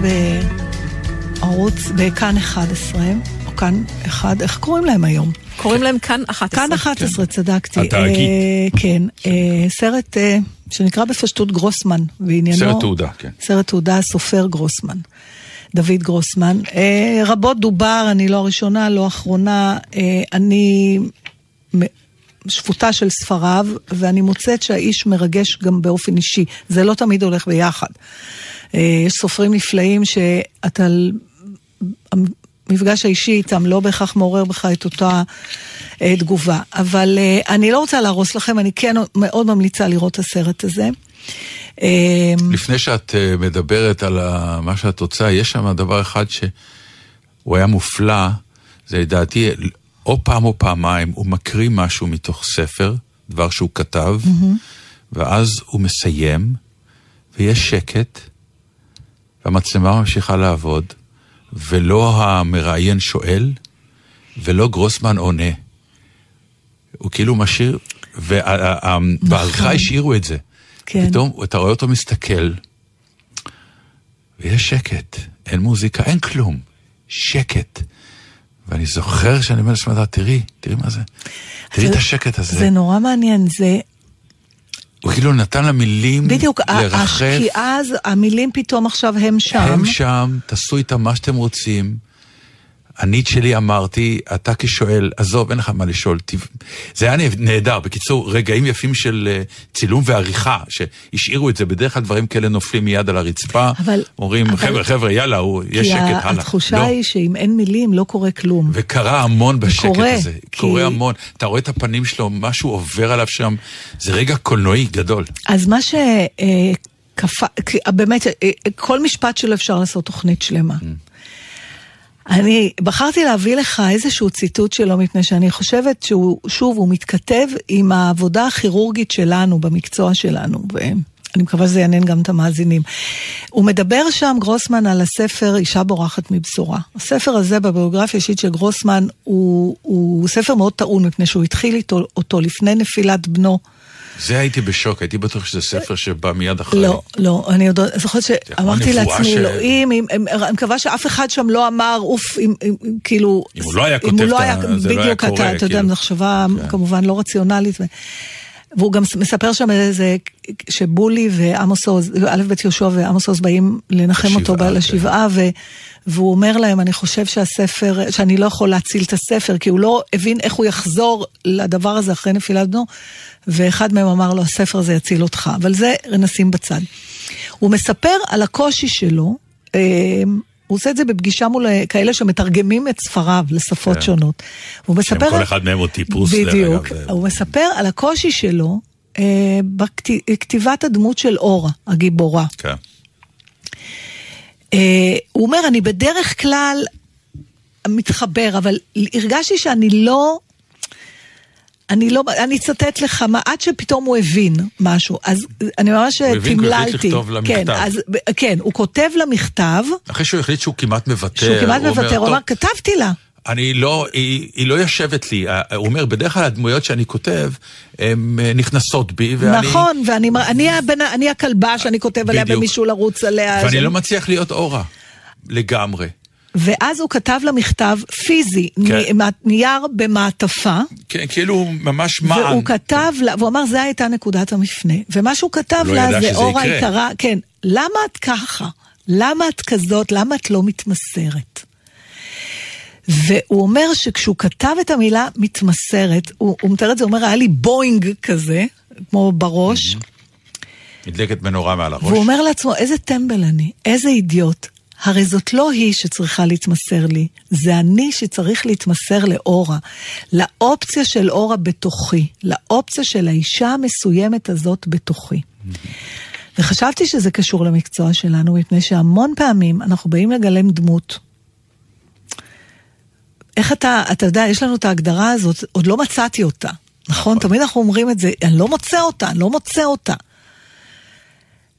בערוץ, בכאן 11, או כאן 1, איך קוראים להם היום? קוראים להם כאן 11. כאן 11, צדקתי. התאגיד. אה, כן, אה, סרט אה, שנקרא בפשטות גרוסמן, ועניינו... סרט תעודה, כן. סרט תעודה, סופר גרוסמן. דוד גרוסמן. אה, רבות דובר, אני לא הראשונה, לא האחרונה. אה, אני שפוטה של ספריו, ואני מוצאת שהאיש מרגש גם באופן אישי. זה לא תמיד הולך ביחד. אה, יש סופרים נפלאים שאתה... המפגש האישי איתם לא בהכרח מעורר בך את אותה אה, תגובה. אבל אה, אני לא רוצה להרוס לכם, אני כן מאוד ממליצה לראות את הסרט הזה. אה, לפני שאת אה, מדברת על ה- מה שאת רוצה, יש שם דבר אחד שהוא היה מופלא, זה לדעתי, או פעם או פעמיים, הוא מקריא משהו מתוך ספר, דבר שהוא כתב, ואז הוא מסיים, ויש שקט, והמצלמה ממשיכה לעבוד, ולא המראיין שואל, ולא גרוסמן עונה. הוא כאילו משאיר, ובעריכה השאירו את זה. כן. פתאום אתה רואה אותו מסתכל, ויש שקט, אין מוזיקה, אין כלום, שקט. ואני זוכר שאני אומר לשמדה, תראי, תראי מה זה. תראי את השקט הזה. זה נורא מעניין, זה הוא כאילו נתן למילים בדיוק, ה- לרחף. השקיעה, הז- המילים פתאום עכשיו הם שם. הם שם, תעשו איתם מה שאתם רוצים. אני את שלי אמרתי, אתה כשואל, עזוב, אין לך מה לשאול. תב- זה היה נהדר. בקיצור, רגעים יפים של אה, צילום ועריכה, שהשאירו את זה, בדרך כלל דברים כאלה נופלים מיד על הרצפה. אבל- אומרים, אבל- חבר'ה, חבר'ה, יאללה, הוא, יש כי שקט, הלאה. התחושה לא. היא שאם אין מילים לא קורה כלום. וקרה המון בשקט קורה, הזה. כי- קורה המון. אתה רואה את הפנים שלו, משהו עובר עליו שם. זה רגע קולנועי גדול. אז מה שקפא, באמת, אה, כל משפט שלו אפשר לעשות תוכנית שלמה. Mm. אני בחרתי להביא לך איזשהו ציטוט שלו, מפני שאני חושבת שהוא, שוב, הוא מתכתב עם העבודה הכירורגית שלנו, במקצוע שלנו, ואני מקווה שזה יעניין גם את המאזינים. הוא מדבר שם, גרוסמן, על הספר אישה בורחת מבשורה. הספר הזה בביוגרפיה האישית של גרוסמן הוא, הוא ספר מאוד טעון, מפני שהוא התחיל איתו, אותו לפני נפילת בנו. זה הייתי בשוק, הייתי בטוח שזה ספר שבא מיד אחרי. לא, לא, אני עוד זוכרת שאמרתי לעצמי, אלוהים, אני מקווה שאף אחד שם לא אמר, אוף, כאילו... אם הוא לא היה כותב לא זה לא היה בדיוק, קורה, אתה, אתה יודע, כאילו. מחשבה כן. כמובן לא רציונלית. והוא גם מספר שם איזה, שבולי ועמוס עוז, א' ב' יהושע ועמוס עוז באים לנחם אותו לשבעה, ו... והוא אומר להם, אני חושב שהספר, שאני לא יכול להציל את הספר, כי הוא לא הבין איך הוא יחזור לדבר הזה אחרי נפילת בנו, ואחד מהם אמר לו, הספר הזה יציל אותך, אבל זה נשים בצד. הוא מספר על הקושי שלו, אה, הוא עושה את זה בפגישה מול אה, כאלה שמתרגמים את ספריו לשפות כן. שונות. הוא מספר... כל אחד מהם הוא טיפוס, בדיוק. זה- הוא מספר על הקושי שלו אה, בכתיבת הדמות של אורה, הגיבורה. כן. אה, הוא אומר, אני בדרך כלל מתחבר, אבל הרגשתי שאני לא... אני לא, אני אצטט לך, מה, עד שפתאום הוא הבין משהו, אז אני ממש הוא הבין, הוא החליט תמללתי. לכתוב לה כן. אז, כן, הוא כותב לה מכתב, אחרי שהוא החליט שהוא כמעט מוותר. שהוא כמעט מוותר, הוא "טוב, אמר, כתבתי לה. אני לא, היא, היא לא יושבת לי. הוא אומר, בדרך כלל הדמויות שאני כותב, הן אה, נכנסות בי, ואני... נכון, ואני אני, הבן, אני הכלבה שאני כותב עליה. ומישהו לרוץ עליה. ואני זה- לא מצליח להיות אורה. לגמרי. ואז הוא כתב לה מכתב פיזי, כן. נייר במעטפה, כן, כאילו ממש מען. והוא כתב לה, והוא אמר, זה הייתה נקודת המפנה. ומה שהוא כתב לא לה זה אורה. יקרה, כן, למה את ככה? למה את כזאת? למה את לא מתמסרת? והוא אומר שכשהוא כתב את המילה מתמסרת, הוא, הוא מתאר את זה, הוא אומר, היה לי בואינג כזה, כמו בראש, נדלקת מנורה מעל הראש. והוא אומר לעצמו, איזה טמבל אני, איזה אידיוט. הרי זאת לא היא שצריכה להתמסר לי, זה אני שצריך להתמסר לאורה. לאופציה של אורה בתוכי, לאופציה של האישה המסוימת הזאת בתוכי. וחשבתי שזה קשור למקצוע שלנו, מפני שהמון פעמים אנחנו באים לגלם דמות. איך אתה, אתה יודע, יש לנו את ההגדרה הזאת, עוד לא מצאתי אותה. נכון? תמיד אנחנו אומרים את זה, אני לא מוצא אותה, אני לא מוצא אותה.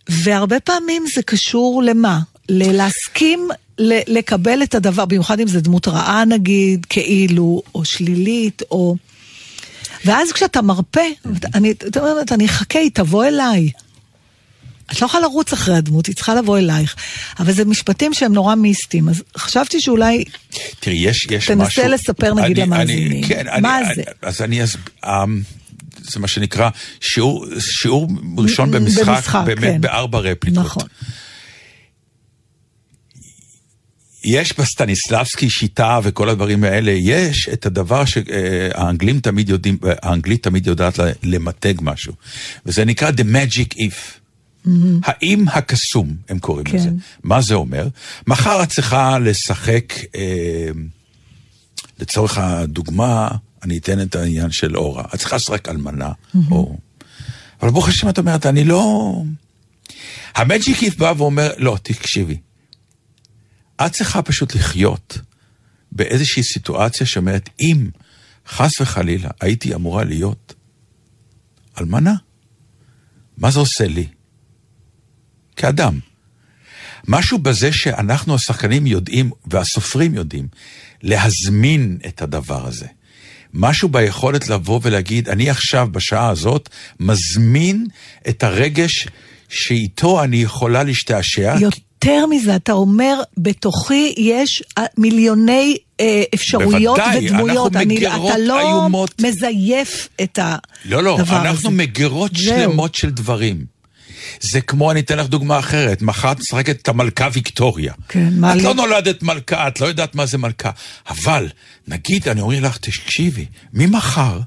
והרבה פעמים זה קשור למה? ללהסכים ל- לקבל את הדבר, במיוחד אם זה דמות רעה נגיד, כאילו, או שלילית, או... ואז כשאתה מרפה, אני, אתה אומרת, אני אחכה, היא תבוא אליי. את לא יכולה לרוץ אחרי הדמות, היא צריכה לבוא אלייך. אבל זה משפטים שהם נורא מיסטיים, אז חשבתי שאולי... תראי, יש, יש תנסה משהו... לספר, נגיד, אני- למאזינים. אני- כן, מה אני, זה? אז אני אסב... אמ, זה מה שנקרא שיעור, שיעור ראשון במשחק, במשחק, באמת כן. בארבע רפליקות. נכון. יש בסטניסלבסקי שיטה וכל הדברים האלה, יש את הדבר שהאנגלים תמיד יודעים, האנגלית תמיד יודעת למתג משהו, וזה נקרא The Magic If. האם הקסום, הם קוראים כן. לזה. מה זה אומר? מחר את צריכה לשחק, אה, לצורך הדוגמה, אני אתן את העניין של אורה. את צריכה לשחק אלמנה, או... אבל ברוך השם את אומרת, אני לא... המג'יק איף בא ואומר, לא, תקשיבי. את צריכה פשוט לחיות באיזושהי סיטואציה שאומרת, אם חס וחלילה הייתי אמורה להיות אלמנה, מה זה עושה לי? כאדם. משהו בזה שאנחנו השחקנים יודעים, והסופרים יודעים, להזמין את הדבר הזה. משהו ביכולת לבוא ולהגיד, אני עכשיו, בשעה הזאת, מזמין את הרגש שאיתו אני יכולה להשתעשע. יותר מזה, אתה אומר, בתוכי יש מיליוני אה, אפשרויות בוודאי, ודמויות. אנחנו אני, מגירות אתה לא איומות. מזייף את הדבר לא, לא, הזה. אנחנו מגירות זהו. שלמות של דברים. זה כמו, אני אתן לך דוגמה אחרת, מחר את משחקת את המלכה ויקטוריה. כן, מה את לי? לא נולדת מלכה, את לא יודעת מה זה מלכה. אבל, נגיד, אני אומר לך, תקשיבי, ממחר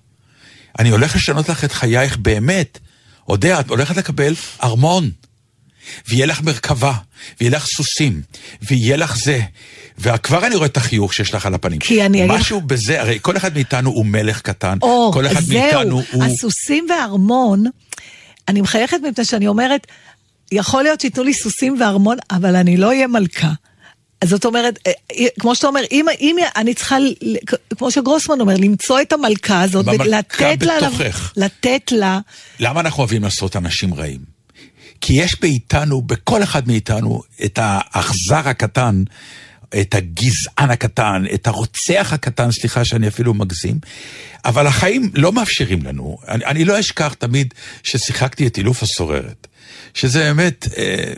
אני הולך לשנות לך את חייך באמת. אודיה, את הולכת לקבל ארמון. ויהיה לך מרכבה, ויהיה לך סוסים, ויהיה לך זה. וכבר אני רואה את החיוך שיש לך על הפנים. כי אני אגיד משהו בזה, הרי כל אחד מאיתנו הוא מלך קטן, או, כל אחד מאיתנו זהו, הוא... הסוסים והארמון, אני מחייכת מפני שאני אומרת, יכול להיות שייתנו לי סוסים וארמון, אבל אני לא אהיה מלכה. זאת אומרת, אה, אה, כמו שאתה אומר, אם, אם אני צריכה, כמו שגרוסמן אומר, למצוא את המלכה הזאת, ולתת לה, בתוכך. לתת לה, למה אנחנו אוהבים לעשות אנשים רעים? כי יש באיתנו, בכל אחד מאיתנו, את האכזר הקטן, את הגזען הקטן, את הרוצח הקטן, סליחה שאני אפילו מגזים, אבל החיים לא מאפשרים לנו. אני, אני לא אשכח תמיד ששיחקתי את אילוף הסוררת, שזה באמת... אה,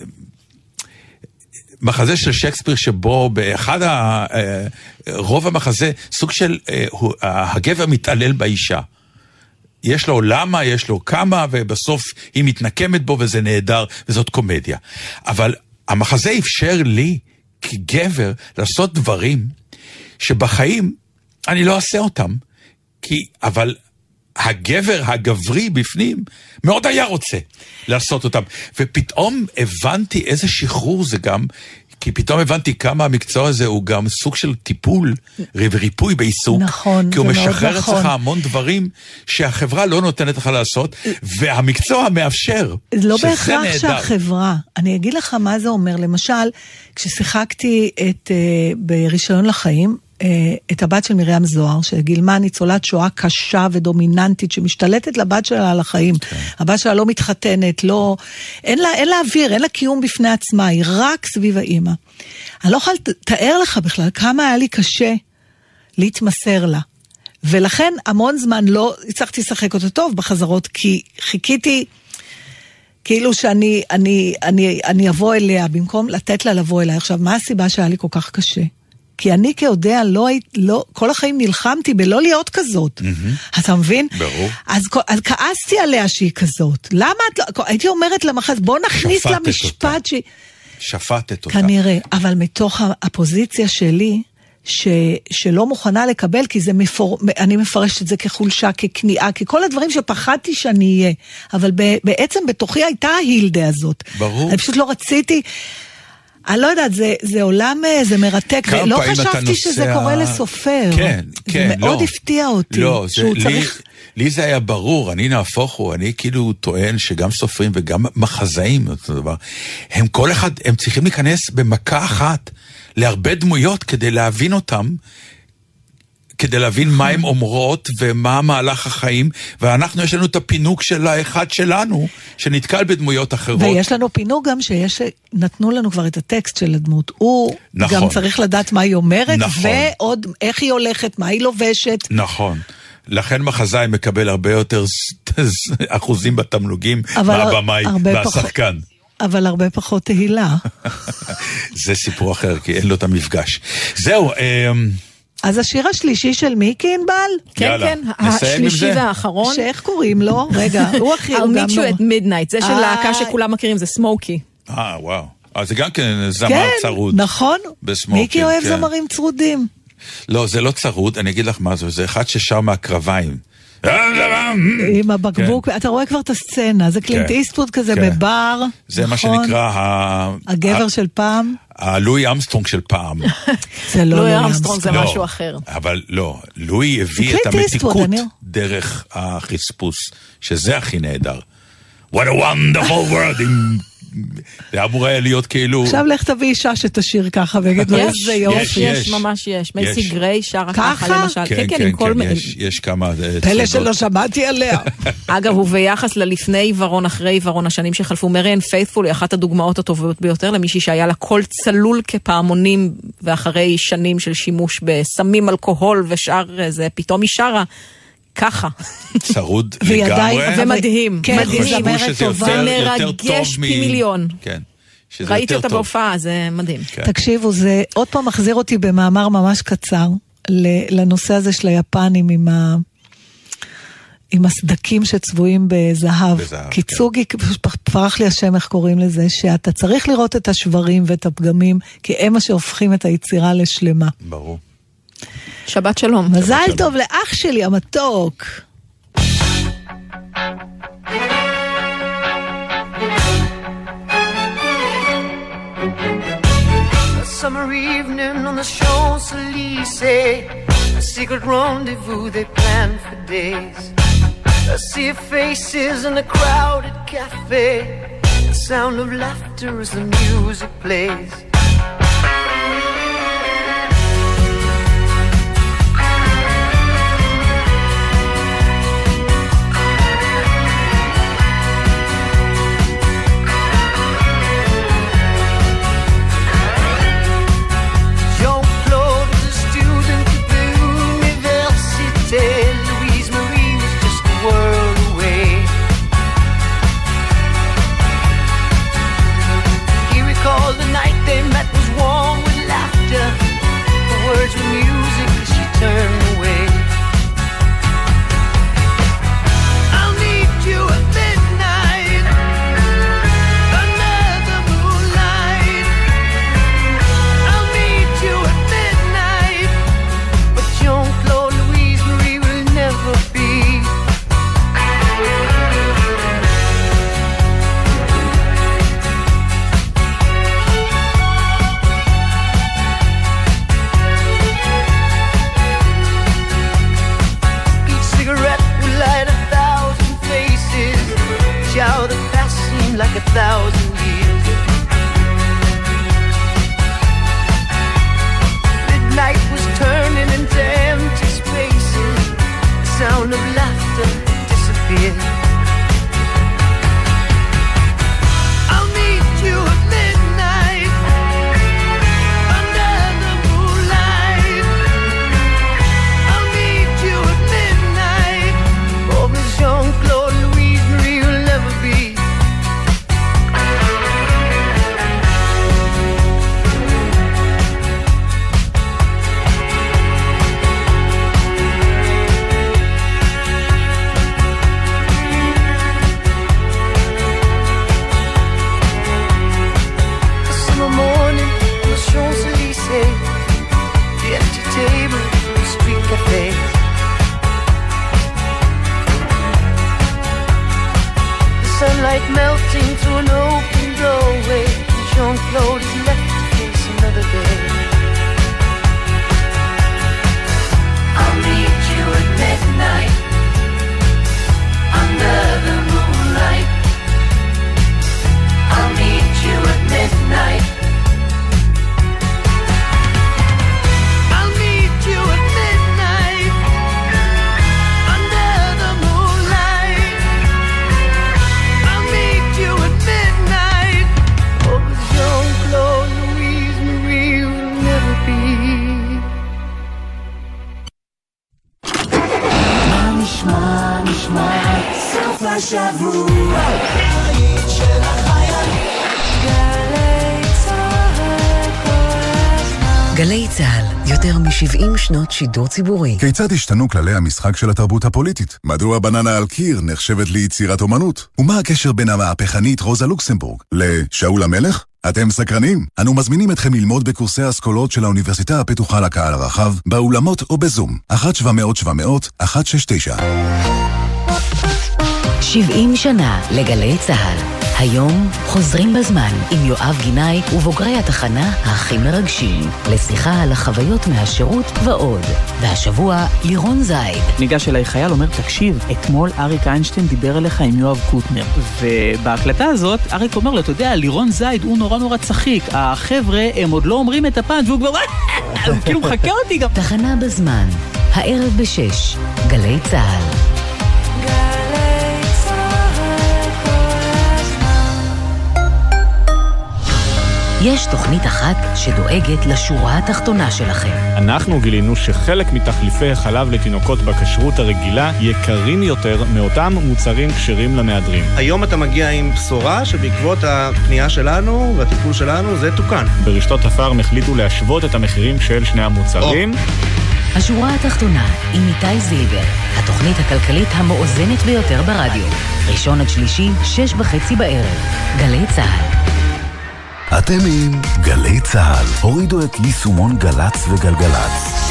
מחזה של שייקספיר שבו באחד ה... אה, רוב המחזה, סוג של אה, הוא- הגבר מתעלל באישה. יש לו למה, יש לו כמה, ובסוף היא מתנקמת בו וזה נהדר, וזאת קומדיה. אבל המחזה אפשר לי, כגבר, לעשות דברים שבחיים אני לא אעשה אותם, כי, אבל הגבר הגברי בפנים מאוד היה רוצה לעשות אותם. ופתאום הבנתי איזה שחרור זה גם, כי פתאום הבנתי כמה המקצוע הזה הוא גם סוג של טיפול וריפוי בעיסוק. נכון, כי הוא זה מאוד משחרר נכון. אצלך המון דברים שהחברה לא נותנת לך לעשות, והמקצוע מאפשר. לא בהכרח נהדר. שהחברה. אני אגיד לך מה זה אומר. למשל, כששיחקתי את, uh, ברישיון לחיים, את הבת של מרים זוהר, שגילמה ניצולת שואה קשה ודומיננטית, שמשתלטת לבת שלה על החיים. כן. הבת שלה לא מתחתנת, לא... אין לה, אין לה אוויר, אין לה קיום בפני עצמה, היא רק סביב האימא. אני לא יכולה לתאר לך בכלל כמה היה לי קשה להתמסר לה. ולכן המון זמן לא הצלחתי לשחק אותו טוב בחזרות, כי חיכיתי כאילו שאני אני, אני, אני אבוא אליה במקום לתת לה לבוא אליי. עכשיו, מה הסיבה שהיה לי כל כך קשה? כי אני כיודע, לא היית, לא, כל החיים נלחמתי בלא להיות כזאת. אתה מבין? ברור. אז, אז כעסתי עליה שהיא כזאת. למה את לא... הייתי אומרת למחז, בוא נכניס לה שפטת אותה. משפט שהיא... שפטת אותה. כנראה, אבל מתוך הפוזיציה שלי, ש, שלא מוכנה לקבל, כי זה מפור... אני מפרשת את זה כחולשה, ככניעה, ככל הדברים שפחדתי שאני אהיה. אבל ב, בעצם בתוכי הייתה ההילדה הזאת. ברור. אני פשוט לא רציתי... אני לא יודעת, זה, זה עולם, אה, זה מרתק, ולא אתה חשבתי שזה נוסע- קורה לסופר. כן, כן, זה מאוד לא. הפתיע אותי. לא, זה, שהוא לי, צריך... לי זה היה ברור, אני נהפוך הוא, אני כאילו טוען שגם סופרים וגם מחזאים, אותו דבר, הם כל אחד, הם צריכים להיכנס במכה אחת להרבה דמויות כדי להבין אותם. כדי להבין מה הן אומרות ומה מהלך החיים, ואנחנו יש לנו את הפינוק של האחד שלנו, שנתקל בדמויות אחרות. ויש לנו פינוק גם שיש, נתנו לנו כבר את הטקסט של הדמות. הוא נכון. גם צריך לדעת מה היא אומרת, נכון. ועוד איך היא הולכת, מה היא לובשת. נכון. לכן מחזאי מקבל הרבה יותר אחוזים בתמלוגים מהבמאי והשחקן. אבל הרבה פחות תהילה. זה סיפור אחר, כי אין לו את המפגש. זהו, אמ, אז השיר השלישי של מיקי ענבל? כן, כן, השלישי? והאחרון. שאיך קוראים לו? רגע, הוא הכי, I'll meet you נורא. at midnight, זה של אה. להקה שכולם מכירים, זה סמוקי. אה, וואו. אז זה גם כן זמר כן, צרוד. נכון. מיקי אוהב כן. זמרים צרודים. לא, זה לא צרוד, אני אגיד לך מה זה, זה אחד ששר מהקרביים. עם הבקבוק, אתה רואה כבר את הסצנה, זה קלינט כן, איסטווד כזה כן. בבר, זה מה נכון? שנקרא ה- הגבר של פעם, הלואי אמסטרונג של פעם. זה לא לואי אמסטרונג זה לא, משהו אחר. אבל לא, לואי הביא את המתיקות דרך החספוס, שזה הכי נהדר. What a wonderful world. עם- זה אמור היה להיות כאילו... עכשיו לך תביא אישה שתשיר ככה ויגיד לו יש, איזה יש, יופי. יש, ממש יש. מייסי יש. גריי שרה ככה? ככה למשל. כן, כן, כל כן, מיני- יש- יש כמה... אה, פלא. שלא שמעתי עליה. אגב, וביחס ללפני עיוורון, אחרי עיוורון, השנים שחלפו, מריאן פייתפול היא אחת הדוגמאות הטובות ביותר למישהי שהיה לה קול צלול כפעמונים, ואחרי שנים של שימוש בסמים, אלכוהול ושאר איזה, פתאום היא שרה ככה. צרוד לגמרי. אבל- ומדהים, כן, מדהים. חשבו זמרת שזה טובה. יותר- יותר טוב פי מיליון. כן. שזה ראיתי יותר אותה טוב. בהופעה, זה מדהים. כן. תקשיבו, זה עוד פעם מחזיר אותי במאמר ממש קצר לנושא הזה של היפנים עם ה... עם הסדקים שצבועים בזהב. בזהב, קיצוגי, פ- פרח לי השם איך קוראים לזה, שאתה צריך לראות את השברים ואת הפגמים, כי הם מה שהופכים את היצירה לשלמה. ברור. שבת שלום. מזל שלום. טוב לאח שלי המתוק. A summer evening on the Champs-Élysées A secret rendezvous they planned for days A sea of faces in a crowded cafe The sound of laughter as the music plays thousand years. Midnight was turning into empty spaces. The sound of laughter disappeared. השבוע. גלי צה"ל גלי צה"ל, יותר מ-70 שנות שידור ציבורי. כיצד השתנו כללי המשחק של התרבות הפוליטית? מדוע בננה על קיר נחשבת ליצירת אומנות? ומה הקשר בין המהפכנית רוזה לוקסמבורג לשאול המלך? אתם סקרנים? אנו מזמינים אתכם ללמוד בקורסי האסכולות של האוניברסיטה הפתוחה לקהל הרחב, באולמות או בזום. 1-700-700-169 70 שנה לגלי צה"ל. היום חוזרים בזמן עם יואב גינאי ובוגרי התחנה הכי מרגשים לשיחה על החוויות מהשירות ועוד. והשבוע לירון זייד. ניגש אליי חייל, אומר, תקשיב, אתמול אריק איינשטיין דיבר אליך עם יואב קוטנר. ובהקלטה הזאת, אריק אומר לו, אתה יודע, לירון זייד הוא נורא נורא צחיק. החבר'ה, הם עוד לא אומרים את הפאנץ' והוא כבר... הוא כאילו מחקה אותי גם. תחנה בזמן, הערב בשש, גלי צה"ל. יש תוכנית אחת שדואגת לשורה התחתונה שלכם. אנחנו גילינו שחלק מתחליפי החלב לתינוקות בכשרות הרגילה יקרים יותר מאותם מוצרים כשרים למהדרים. היום אתה מגיע עם בשורה שבעקבות הפנייה שלנו והטיפול שלנו זה תוקן. ברשתות הפארם החליטו להשוות את המחירים של שני המוצרים. השורה התחתונה עם איתי זילבר, התוכנית הכלכלית המאוזנת ביותר ברדיו. ראשון עד שלישי, שש וחצי בערב. גלי צה"ל. אתם עם גלי צה"ל. הורידו את יישומון גל"צ וגלגלצ.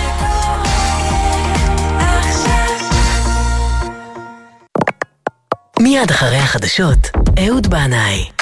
מיד אחרי החדשות, אהוד בנאי.